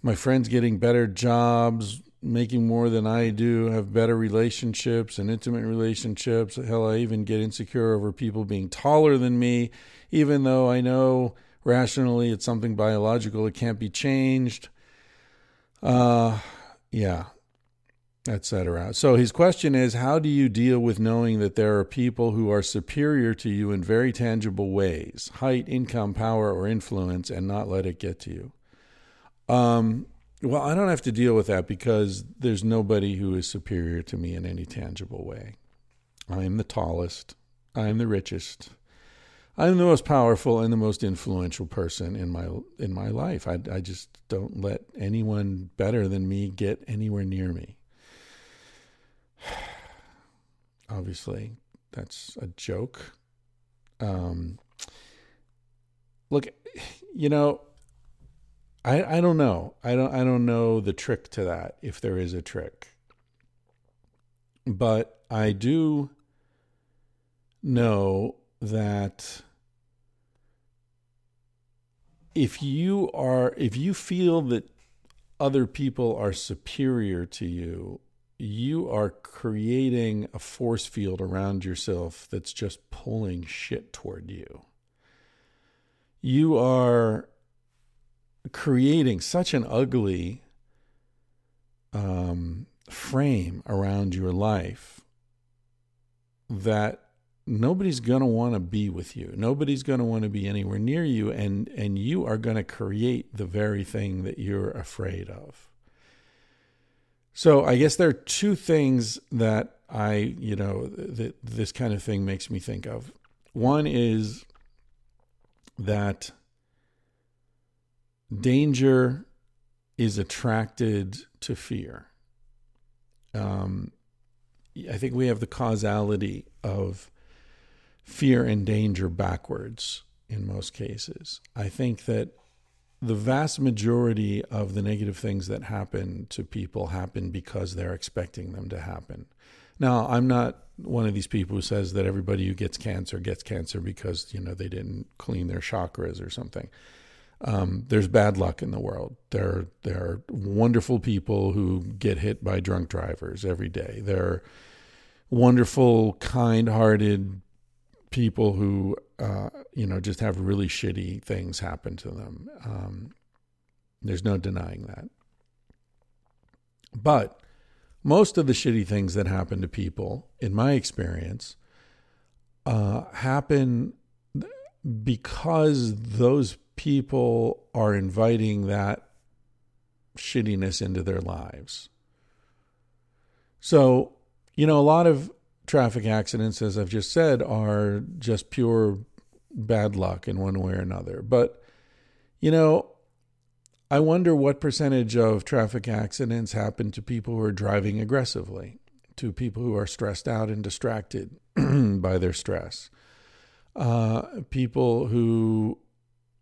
My friends getting better jobs, making more than I do have better relationships and intimate relationships. Hell, I even get insecure over people being taller than me, even though I know rationally it's something biological, it can't be changed. Uh, yeah, etc. So his question is how do you deal with knowing that there are people who are superior to you in very tangible ways, height, income, power, or influence, and not let it get to you? Um, well, I don't have to deal with that because there's nobody who is superior to me in any tangible way. I am the tallest. I am the richest. I'm the most powerful and the most influential person in my in my life. I, I just don't let anyone better than me get anywhere near me. [SIGHS] Obviously, that's a joke. Um, look, you know, I I don't know. I don't I don't know the trick to that if there is a trick. But I do know that if you are if you feel that other people are superior to you you are creating a force field around yourself that's just pulling shit toward you. You are creating such an ugly um, frame around your life that nobody's going to want to be with you. Nobody's going to want to be anywhere near you and and you are going to create the very thing that you're afraid of. So I guess there are two things that I, you know, that this kind of thing makes me think of. One is that danger is attracted to fear. Um, I think we have the causality of fear and danger backwards in most cases. I think that the vast majority of the negative things that happen to people happen because they're expecting them to happen. Now, I'm not one of these people who says that everybody who gets cancer gets cancer because, you know, they didn't clean their chakras or something. Um, there's bad luck in the world. There, there are wonderful people who get hit by drunk drivers every day. There are wonderful, kind-hearted people who uh, you know just have really shitty things happen to them. Um, there's no denying that. But most of the shitty things that happen to people, in my experience, uh, happen because those people are inviting that shittiness into their lives. So, you know, a lot of traffic accidents, as I've just said, are just pure bad luck in one way or another. But, you know, I wonder what percentage of traffic accidents happen to people who are driving aggressively, to people who are stressed out and distracted [CLEARS THROAT] by their stress, uh, people who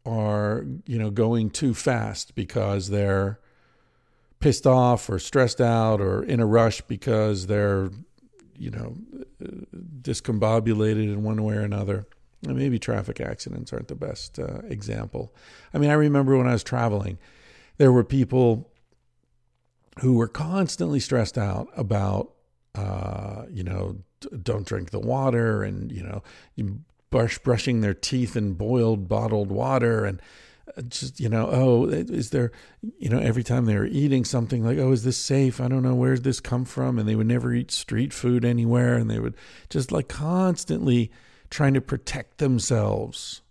are, you know, going too fast because they're pissed off or stressed out or in a rush because they're you know, discombobulated in one way or another. And maybe traffic accidents aren't the best uh, example. I mean, I remember when I was traveling, there were people who were constantly stressed out about, uh, you know, don't drink the water and, you know, brush, brushing their teeth in boiled bottled water and Uh, just you know oh is there you know every time they were eating something like oh is this safe? I don't know where did this come from? And they would never eat street food anywhere and they would just like constantly trying to protect themselves.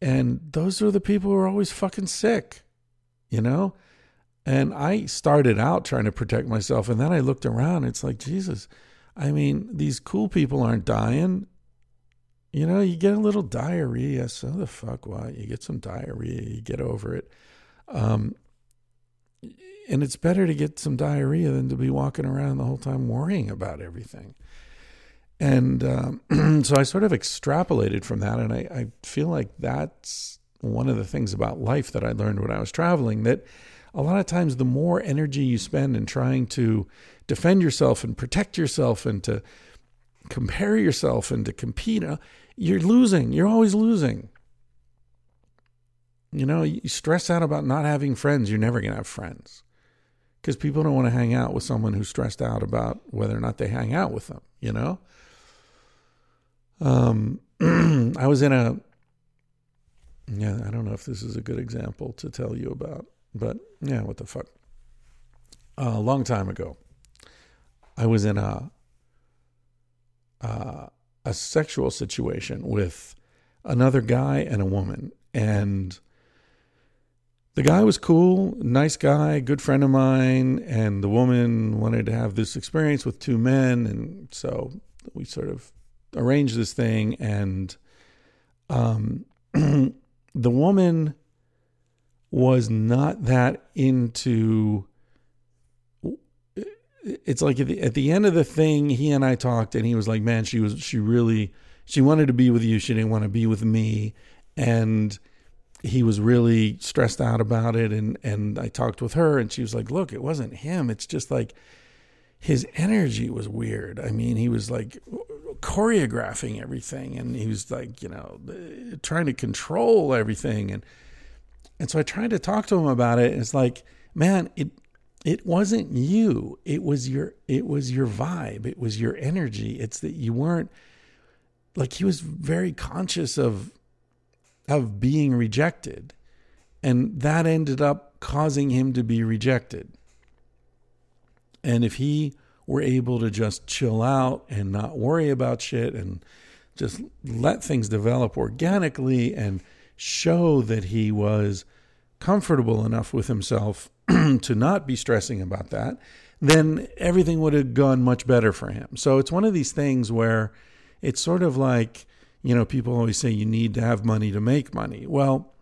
And those are the people who are always fucking sick you know? And i started out trying to protect myself and then i looked around it's like jesus i mean these cool people aren't dying you know, you get a little diarrhea. So the fuck what? You get some diarrhea, you get over it. Um, and it's better to get some diarrhea than to be walking around the whole time worrying about everything. And um, [CLEARS THROAT] so I sort of extrapolated from that, and I, I feel like that's one of the things about life that I learned when I was traveling that a lot of times the more energy you spend in trying to defend yourself and protect yourself and to compare yourself and to compete, uh, you're losing. You're always losing. You know, you stress out about not having friends, you're never going to have friends. because people don't want to hang out with someone who's stressed out about whether or not they hang out with them, you know? Um, [CLEARS THROAT] I was in a, yeah, I don't know if this is a good example to tell you about, but yeah, what the fuck. a long time ago, I was in a, uh, a sexual situation with another guy and a woman. And the guy was cool, nice guy, good friend of mine, and the woman wanted to have this experience with two men, and so we sort of arranged this thing. And um, [CLEARS THROAT] the woman was not that into. It's like at the, at the end of the thing, he and I talked, and he was like, "Man, she was she really she wanted to be with you. She didn't want to be with me, and." he was really stressed out about it and and I talked with her and she was like, "Look, it wasn't him. It's just like his energy was weird. I mean, he was like choreographing everything and he was like, you know, trying to control everything and and so I tried to talk to him about it. it's like, man, it it wasn't you. It was your it was your vibe. It was your energy. It's that you weren't like he was very conscious of of being rejected. And that ended up causing him to be rejected. And if he were able to just chill out and not worry about shit and just let things develop organically and show that he was comfortable enough with himself [CLEARS THROAT] to not be stressing about that, then everything would have gone much better for him. So it's one of these things where it's sort of like you know, people always say you need to have money to make money. Well,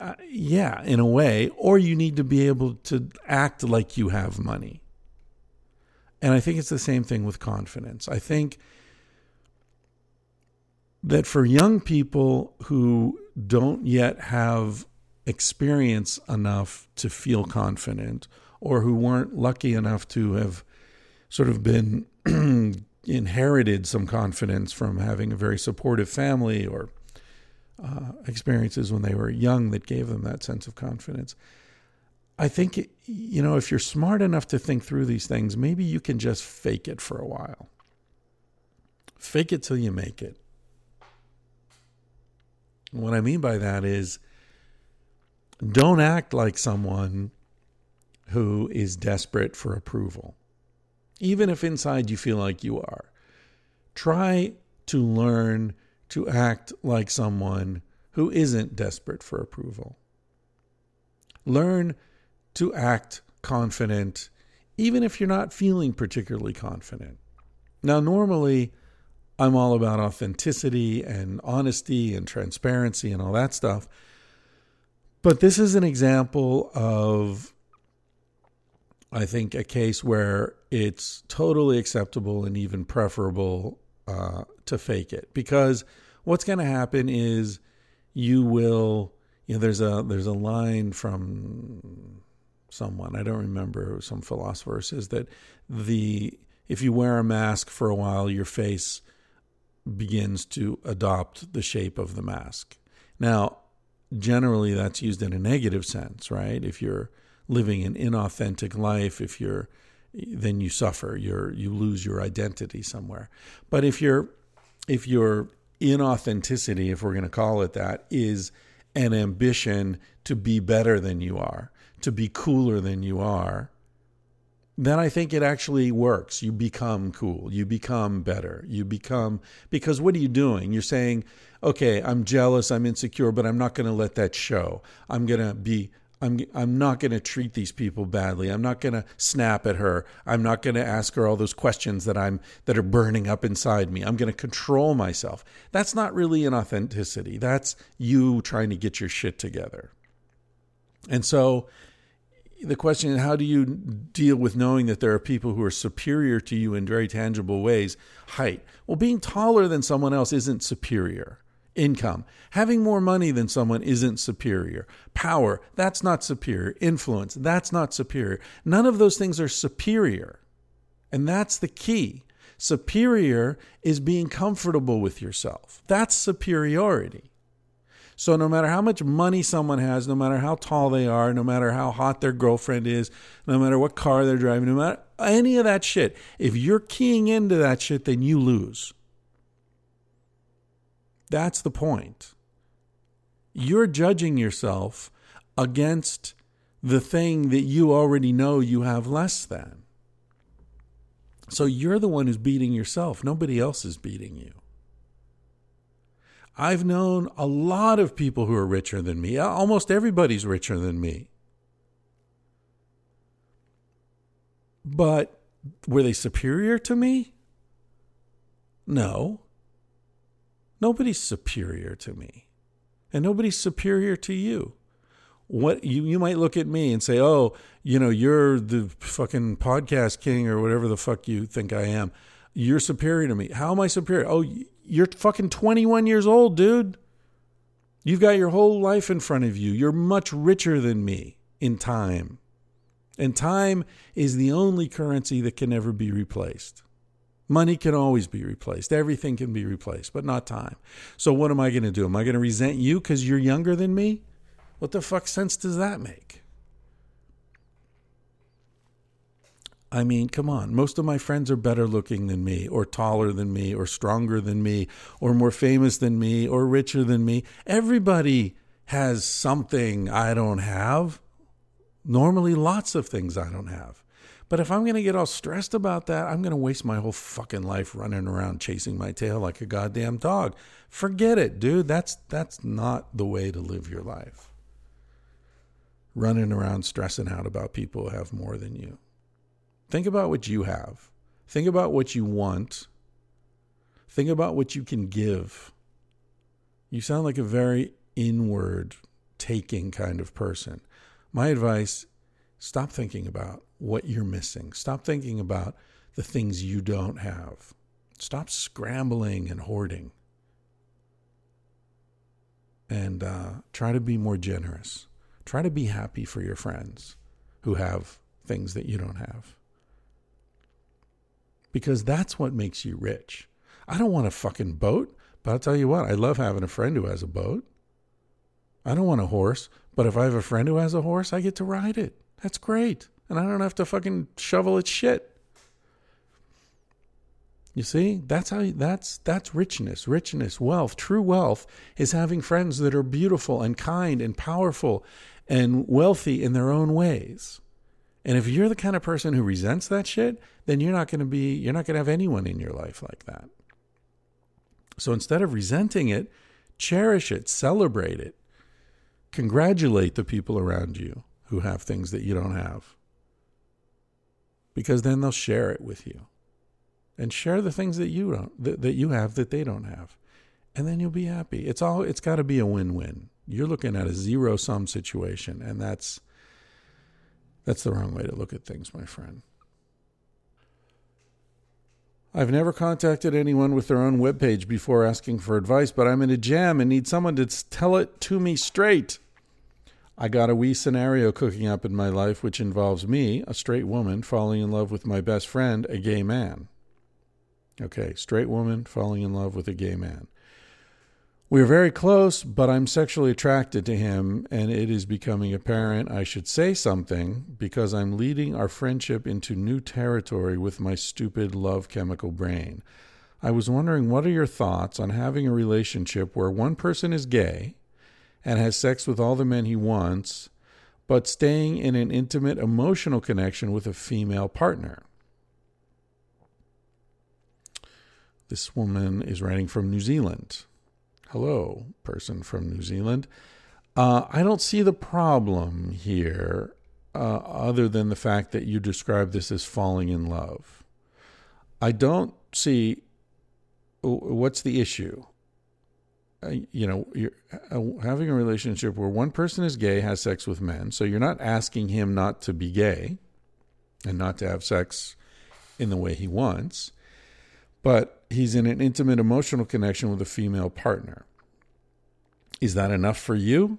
uh, yeah, in a way, or you need to be able to act like you have money. And I think it's the same thing with confidence. I think that for young people who don't yet have experience enough to feel confident or who weren't lucky enough to have sort of been [CLEARS THROAT] inherited some confidence from having a very supportive family or uh, experiences when they were young that gave them that sense of confidence. I think, you know, if you're smart enough to think through these things, maybe you can just fake it for a while. Fake it till you make it. What I mean by that is don't act like someone who is desperate for approval even if inside you feel like you are. Try to learn to act like someone who isn't desperate for approval. Learn to act confident, even if you're not feeling particularly confident. Now, normally, I'm all about authenticity and honesty and transparency and all that stuff. But this is an example of I think, a case where it's totally acceptable and even preferable uh, to fake it. Because what's going to happen is you will you know there's a there's a line from someone I don't remember some philosopher says that the if you wear a mask for a while your face begins to adopt the shape of the mask. Now generally that's used in a negative sense right if you're living an inauthentic life, if you're then you suffer. You're you lose your identity somewhere. But if you're if your inauthenticity, if we're going to call it that, is an ambition to be better than you are, to be cooler than you are, then I think it actually works. You become cool. You become better. You become, because what are you doing? You're saying, okay, I'm jealous, I'm insecure, but I'm not going to let that show. I'm going to be I'm I'm not going to treat these people badly. I'm not going to snap at her. I'm not going to ask her all those questions that I'm that are burning up inside me. I'm going to control myself. That's not really an authenticity. That's you trying to get your shit together. And so the question is how do you deal with knowing that there are people who are superior to you in very tangible ways? Height. Well, being taller than someone else isn't superior income. Having more money than someone isn't superior. Power, that's not superior. Influence, that's not superior. None of those things are superior. And that's the key. Superior is being comfortable with yourself. That's superiority. So no matter how much money someone has, no matter how tall they are, no matter how hot their girlfriend is, no matter what car they're driving, no matter any of that shit, if you're keying into that shit, then you lose. That's the point. You're judging yourself against the thing that you already know you have less than. So you're the one who's beating yourself. Nobody else is beating you. I've known a lot of people who are richer than me. Uh, almost everybody's richer than me. But were they superior to me? No. Nobody's superior to me. And nobody's superior to you. What you you might look at me and say, "Oh, you know, you're the fucking podcast king or whatever the fuck you think I am. You're superior to me. How am I superior? Oh, you're fucking 21 years old, dude. You've got your whole life in front of you. You're much richer than me in time. And time is the only currency that can never be replaced. Money can always be replaced. Everything can be replaced, but not time. So, what am I going to do? Am I going to resent you because you're younger than me? What the fuck sense does that make? I mean, come on. Most of my friends are better looking than me, or taller than me, or stronger than me, or more famous than me, or richer than me. Everybody has something I don't have. Normally, lots of things I don't have. But if I'm going to get all stressed about that, I'm going to waste my whole fucking life running around chasing my tail like a goddamn dog. Forget it, dude. That's that's not the way to live your life. Running around stressing out about people who have more than you. Think about what you have. Think about what you want. Think about what you can give. You sound like a very inward taking kind of person. My advice stop thinking about what you're missing. Stop thinking about the things you don't have. Stop scrambling and hoarding. And uh, try to be more generous. Try to be happy for your friends who have things that you don't have because that's what makes you rich. I don't want a fucking boat, but I'll tell you what, I love having a friend who has a boat. I don't want a horse, but if I have a friend who has a horse, I get to ride it. That's great. And I don't have to fucking shovel its shit. You see, that's how that's that's richness, richness, wealth. True wealth is having friends that are beautiful and kind and powerful and wealthy in their own ways. And if you're the kind of person who resents that shit, then you're not going to be, you're not going to have anyone in your life like that. So instead of resenting it, cherish it, celebrate it, congratulate the people around you who have things that you don't have. Because then they'll share it with you. And share the things that you don't that, that you have that they don't have. And then you'll be happy. It's all it's got to be a win-win. You're looking at a zero sum situation and that's that's the wrong way to look at things, my friend. I've never contacted anyone with their own webpage before asking for advice, but I'm in a jam and need someone to tell it to me straight. I got a wee scenario cooking up in my life which involves me, a straight woman, falling in love with my best friend, a gay man. Okay, straight woman falling in love with a gay man. We are very close, but I'm sexually attracted to him, and it is becoming apparent I should say something because I'm leading our friendship into new territory with my stupid love chemical brain. I was wondering what are your thoughts on having a relationship where one person is gay and has sex with all the men he wants, but staying in an intimate emotional connection with a female partner? This woman is writing from New Zealand. Hello, person from New Zealand. Uh, I don't see the problem here, uh, other than the fact that you describe this as falling in love. I don't see what's the issue. Uh, you know, you're uh, having a relationship where one person is gay, has sex with men, so you're not asking him not to be gay and not to have sex in the way he wants but he's in an intimate emotional connection with a female partner. Is that enough for you?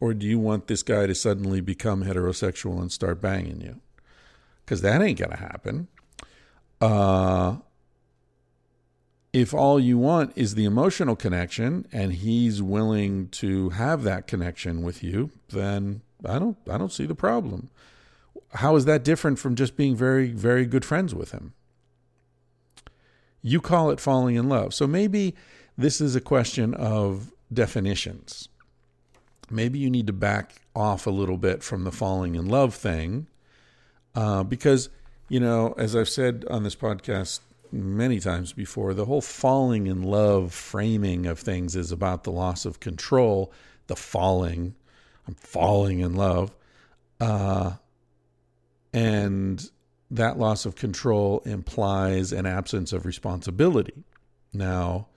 Or do you want this guy to suddenly become heterosexual and start banging you? Because that ain't going to happen. Uh, if all you want is the emotional connection and he's willing to have that connection with you, then I don't I don't see the problem. How is that different from just being very very good friends with him? You call it falling in love. So maybe this is a question of definitions. Maybe you need to back off a little bit from the falling in love thing uh, because, you know, as I've said on this podcast many times before, the whole falling in love framing of things is about the loss of control, the falling. I'm falling in love. Uh, and that loss of control implies an absence of responsibility. Now,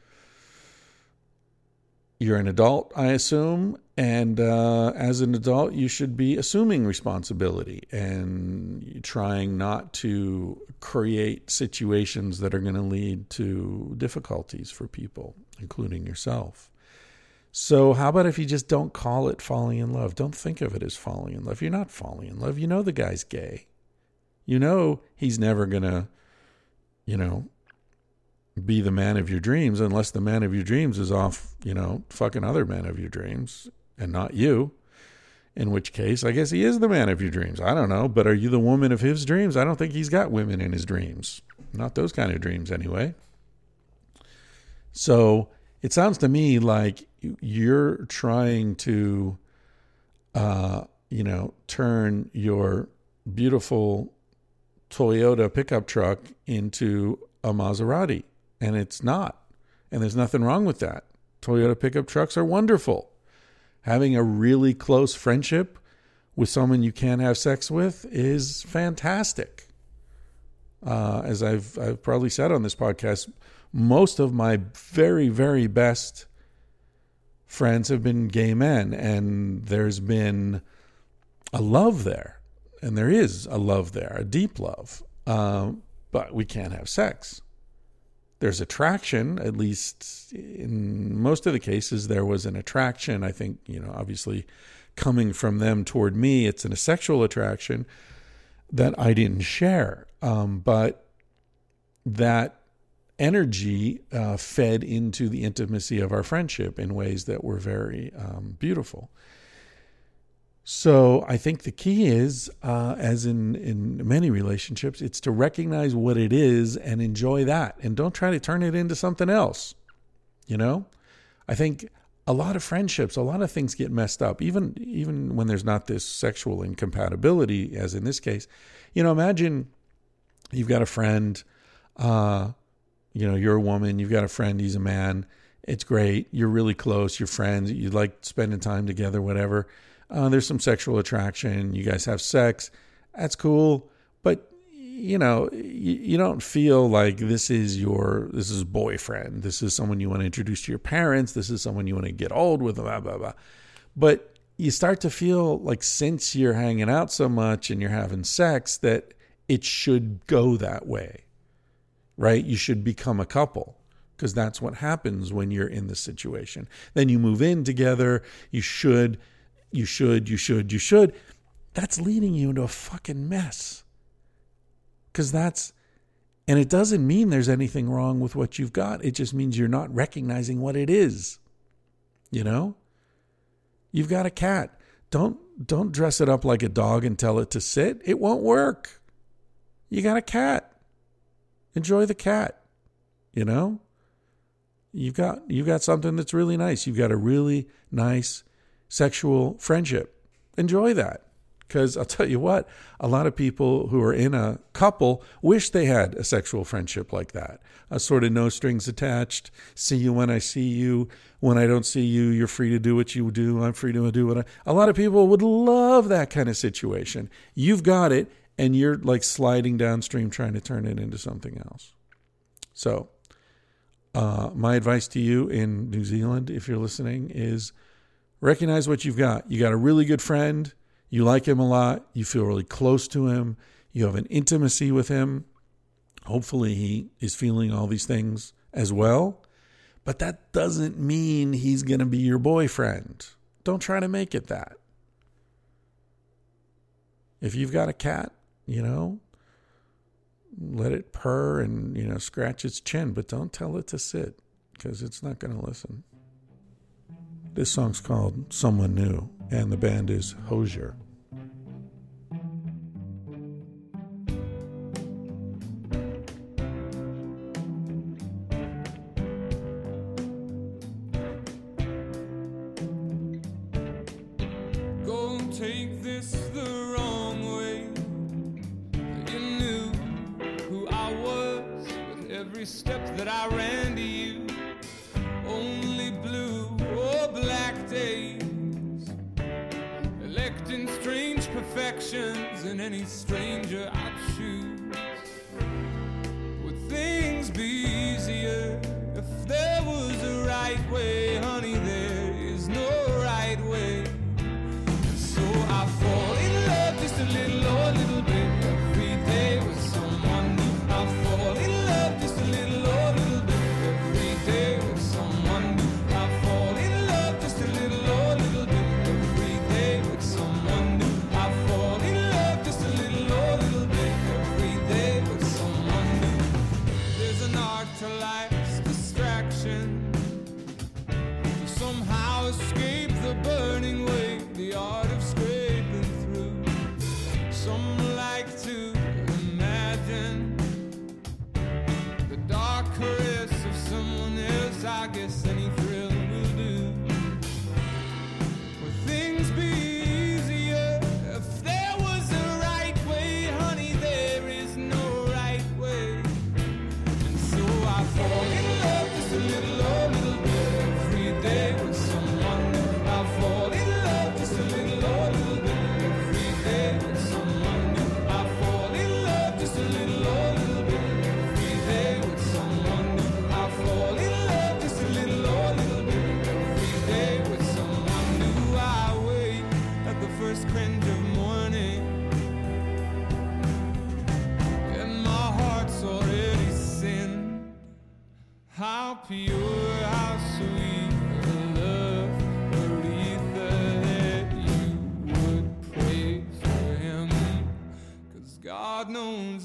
you're an adult, I assume, and uh, as an adult, you should be assuming responsibility and trying not to create situations that are going to lead to difficulties for people, including yourself. So, how about if you just don't call it falling in love? Don't think of it as falling in love. You're not falling in love. You know the guy's gay. You know he's never going to, you know, be the man of your dreams unless the man of your dreams is off, you know, fucking other men of your dreams and not you. In which case, I guess he is the man of your dreams. I don't know. But are you the woman of his dreams? I don't think he's got women in his dreams. Not those kind of dreams, anyway. So it sounds to me like you're trying to, uh, you know, turn your beautiful Toyota pickup truck into a Maserati and it's not. And there's nothing wrong with that. Toyota pickup trucks are wonderful. Having a really close friendship with someone you can't have sex with is fantastic. Uh, as I've I've probably said on this podcast, most of my very very best friends have been gay men, and there's been a love there, and there is a love there, a deep love. Uh, but we can't have sex. There's attraction at least in most of the cases there was an attraction. I think you know obviously coming from them toward me it's an, a sexual attraction that i didn't share. Um, but that energy uh, fed into the intimacy of our friendship in ways that were very um, beautiful so I think the key is, uh, as in in many relationships, it's to recognize what it is and enjoy that, and don't try to turn it into something else. You know, I think a lot of friendships, a lot of things get messed up, even even when there's not this sexual incompatibility, as in this case. You know, imagine you've got a friend, uh, you know, you're a woman, you've got a friend, he's a man. It's great. You're really close. You're friends. You like spending time together, whatever uh, there's some sexual attraction. You guys have sex. That's cool. But you know, you, you don't feel like this is your this is boyfriend. This is someone you want to introduce to your parents. This is someone you want to get old with. Blah blah blah. But you start to feel like since you're hanging out so much and you're having sex that it should go that way, right? You should become a couple because that's what happens when you're in this situation. Then you move in together. You should you should, you should, you should, that's leading you into a fucking mess. Because that's, and it doesn't mean there's anything wrong with what you've got. It just means you're not recognizing what it is. You know? You've got a cat. Don't don't dress it up like a dog and tell it to sit. It won't work. You got a cat. Enjoy the cat. You know? You've got you've got something that's really nice. You've got a really nice sexual friendship. Enjoy that. Because I'll tell you what, a lot of people who are in a couple wish they had a sexual friendship like that. A sort of no strings attached, see you when I see you. When I don't see you, you're free to do what you do. I'm free to do what I. A lot of people would love that kind of situation. You've got it, and you're like sliding downstream trying to turn it into something else. So, uh, my advice to you in New Zealand, if you're listening, is recognize what you've got. You got a really good friend. You like him a lot. You feel really close to him. You have an intimacy with him. Hopefully, he is feeling all these things as well. But that doesn't mean he's going to be your boyfriend. Don't try to make it that. If you've got a cat, you know, let it purr and you know scratch its chin, but don't tell it to sit because it's not going to listen. This song's called Someone New, and the band is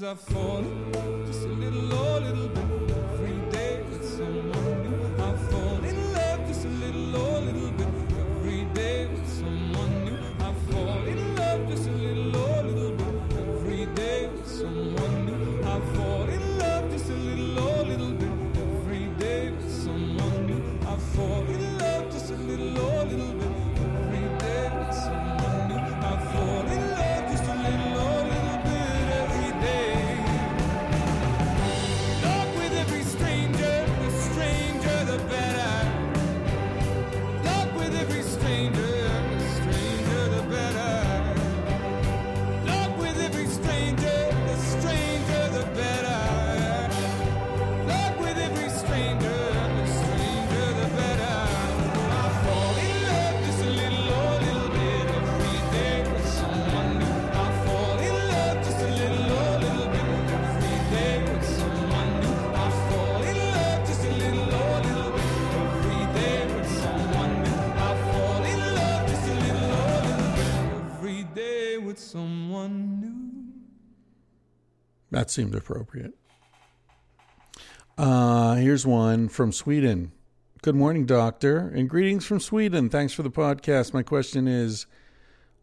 Hozier. That seemed appropriate. Uh, here's one from Sweden. Good morning, doctor, and greetings from Sweden. Thanks for the podcast. My question is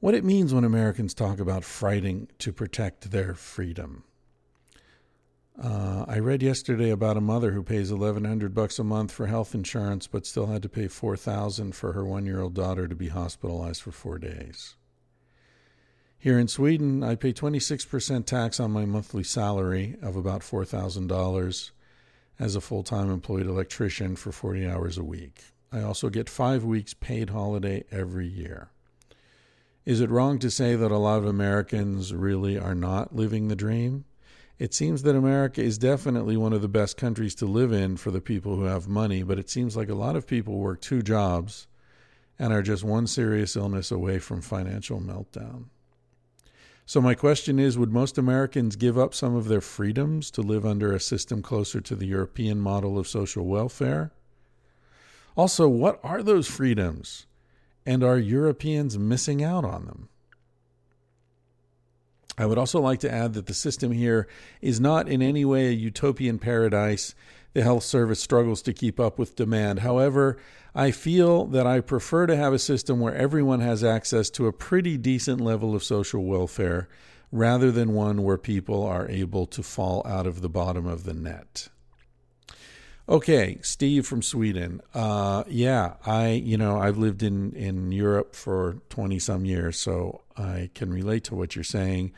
what it means when Americans talk about fighting to protect their freedom. Uh, I read yesterday about a mother who pays eleven hundred bucks a month for health insurance, but still had to pay four thousand for her one-year-old daughter to be hospitalized for four days. Here in Sweden, I pay 26% tax on my monthly salary of about $4,000 as a full time employed electrician for 40 hours a week. I also get five weeks paid holiday every year. Is it wrong to say that a lot of Americans really are not living the dream? It seems that America is definitely one of the best countries to live in for the people who have money, but it seems like a lot of people work two jobs and are just one serious illness away from financial meltdown. So, my question is Would most Americans give up some of their freedoms to live under a system closer to the European model of social welfare? Also, what are those freedoms? And are Europeans missing out on them? I would also like to add that the system here is not in any way a utopian paradise. The health service struggles to keep up with demand. However, I feel that I prefer to have a system where everyone has access to a pretty decent level of social welfare rather than one where people are able to fall out of the bottom of the net. Okay, Steve from Sweden. Uh, yeah, I you know I've lived in in Europe for twenty some years, so I can relate to what you're saying.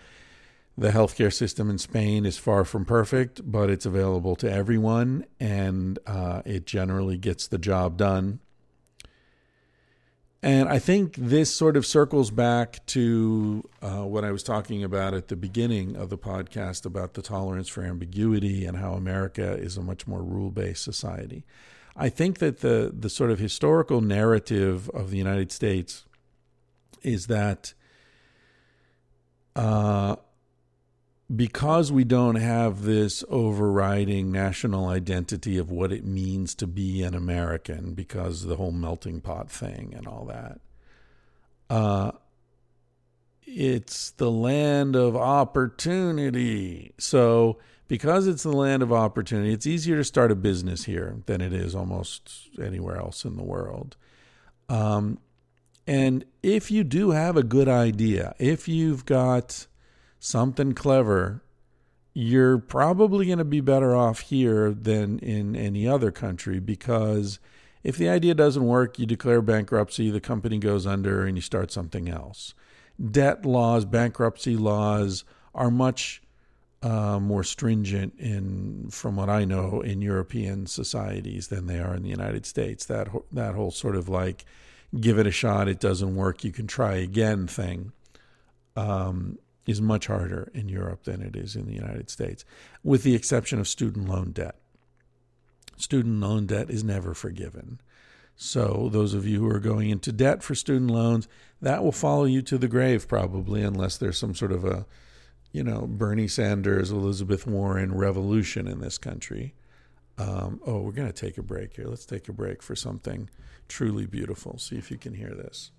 The healthcare system in Spain is far from perfect, but it's available to everyone, and uh, it generally gets the job done. And I think this sort of circles back to uh, what I was talking about at the beginning of the podcast about the tolerance for ambiguity and how America is a much more rule based society. I think that the, the sort of historical narrative of the United States is that uh, because we don't have this overriding national identity of what it means to be an American, because the whole melting pot thing and all that, uh, it's the land of opportunity. So, because it's the land of opportunity, it's easier to start a business here than it is almost anywhere else in the world. Um, and if you do have a good idea, if you've got something clever, you're probably going to be better off here than in any other country because if the idea doesn't work, you declare bankruptcy, the company goes under, and you start something else. Debt laws, bankruptcy laws are much uh, more stringent in, from what I know, in European societies than they are in the United States. That that whole sort of like, give it a shot, it doesn't work, you can try again thing. Um, is much harder in Europe than it is in the United States, with the exception of student loan debt. Student loan debt is never forgiven. So, those of you who are going into debt for student loans, that will follow you to the grave probably, unless there's some sort of a, you know, Bernie Sanders, Elizabeth Warren revolution in this country. Um, oh, we're going to take a break here. Let's take a break for something truly beautiful. See if you can hear this.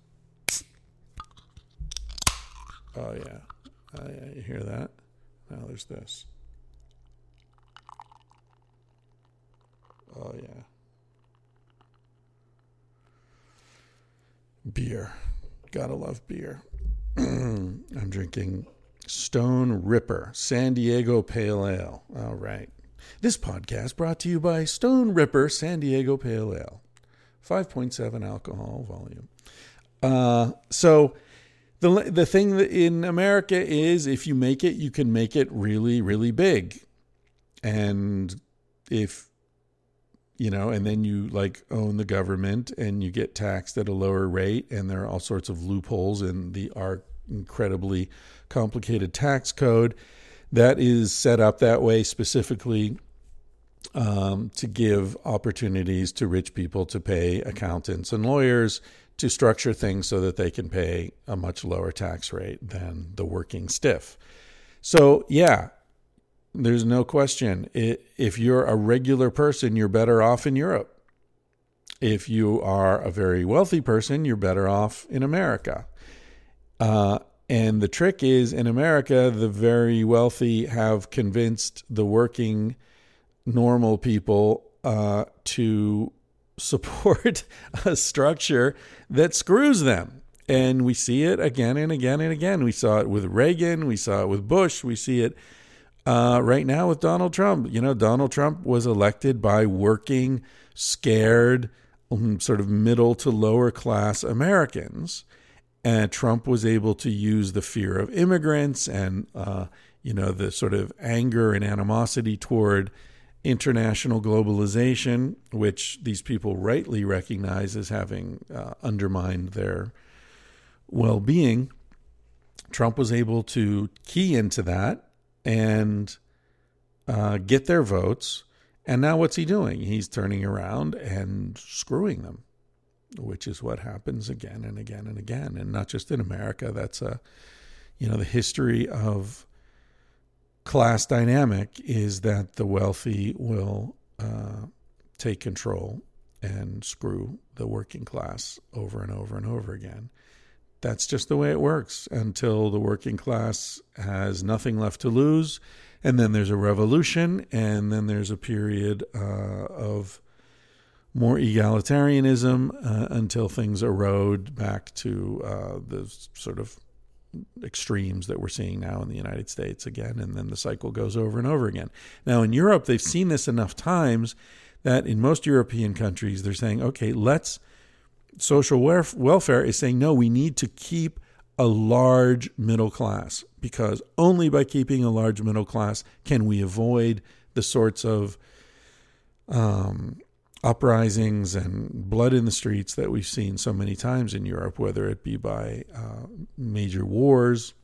Oh, yeah. Uh, yeah, you hear that? Now there's this. Oh, yeah. Beer. Gotta love beer. [CLEARS THROAT] I'm drinking Stone Ripper San Diego Pale Ale. All right. This podcast brought to you by Stone Ripper San Diego Pale Ale. 5.7 alcohol volume. Uh, so the the thing in America is if you make it, you can make it really really big, and if you know, and then you like own the government and you get taxed at a lower rate, and there are all sorts of loopholes in the our incredibly complicated tax code that is set up that way specifically um, to give opportunities to rich people to pay accountants and lawyers to structure things so that they can pay a much lower tax rate than the working stiff. So, yeah, there's no question. If you're a regular person, you're better off in Europe. If you are a very wealthy person, you're better off in America. Uh, and the trick is in America, the very wealthy have convinced the working, normal people uh, to support [LAUGHS] a structure that screws them. And we see it again and again and again. We saw it with Reagan, we saw it with Bush, we see it uh, right now with Donald Trump. You know, Donald Trump was elected by working, scared, um, sort of middle to lower class Americans. And Trump was able to use the fear of immigrants and, uh, you know, the sort of anger and animosity toward international globalization, which these people rightly recognize as having uh, undermined their well being, Trump was able to key into that and uh, get their votes. And now what's he doing? He's turning around and screwing them, which is what happens again and again and again. And not just in America. That's a, you know, the history of class dynamic is that the wealthy will uh, take control and screw the working class over and over and over again. that's just the way it works until the working class has nothing left to lose. And then there's a revolution, and then there's a period uh, of more egalitarianism uh, until things erode back to uh, the sort of extremes that we're seeing now in the United States again, and then the cycle goes over and over again. Now, in Europe, they've seen this enough times that in most European countries, they're saying, okay, let's, social welfare is saying, no, we need to keep a large middle class because only by keeping a large middle class can we avoid the sorts of um, uprisings and blood in the streets that we've seen so many times in Europe, whether it be by uh, major wars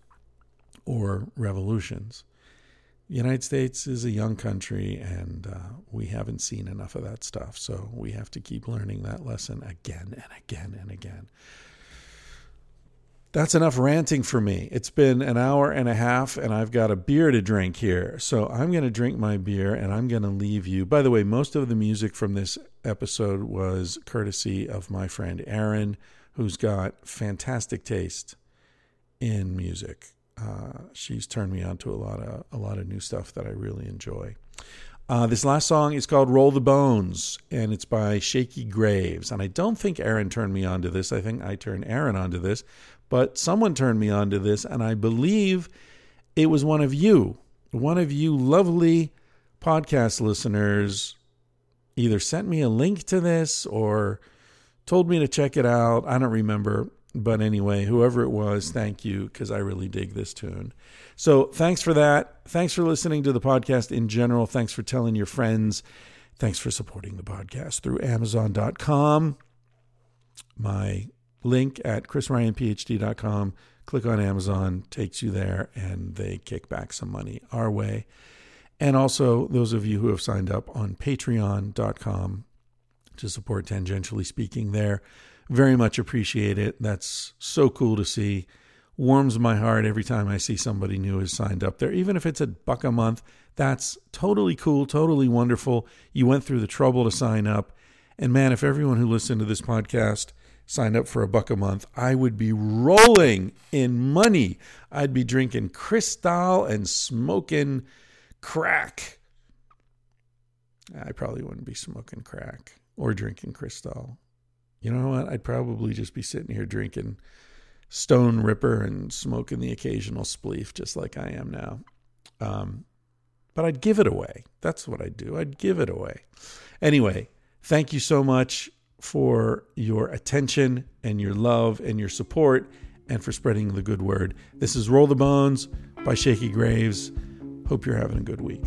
or revolutions. The United States is a young country, and uh, we haven't seen enough of that stuff. So we have to keep learning that lesson again and again and again. That's enough ranting for me. It's been an hour and a half, and I've got a beer to drink here. So I'm going to drink my beer and I'm going to leave you. By the way, most of the music from this episode was courtesy of my friend Aaron, who's got fantastic taste in music. Uh, she's turned me on to a lot of a lot of new stuff that I really enjoy. Uh, this last song is called Roll the Bones, and it's by Shakey Graves. And I don't think Aaron turned me on to this. I think I turned Aaron onto this. But someone turned me on to this, and I believe it was one of you, one of you lovely podcast listeners, either sent me a link to this or told me to check it out. I don't remember. But anyway, whoever it was, thank you because I really dig this tune. So thanks for that. Thanks for listening to the podcast in general. Thanks for telling your friends. Thanks for supporting the podcast through Amazon.com. My link at chrisryanphd.com. Click on Amazon, takes you there, and they kick back some money our way. And also, those of you who have signed up on patreon.com to support Tangentially Speaking there, very much appreciate it. That's so cool to see. Warms my heart every time I see somebody new has signed up there, even if it's a buck a month. That's totally cool, totally wonderful. You went through the trouble to sign up. And man, if everyone who listened to this podcast signed up for a buck a month, I would be rolling in money. I'd be drinking Cristal and smoking crack. I probably wouldn't be smoking crack or drinking Cristal. You know what? I'd probably just be sitting here drinking Stone Ripper and smoking the occasional spleef, just like I am now. Um, but I'd give it away. That's what I'd do. I'd give it away. Anyway, thank you so much for your attention and your love and your support and for spreading the good word. This is Roll the Bones by Shakey Graves. Hope you're having a good week.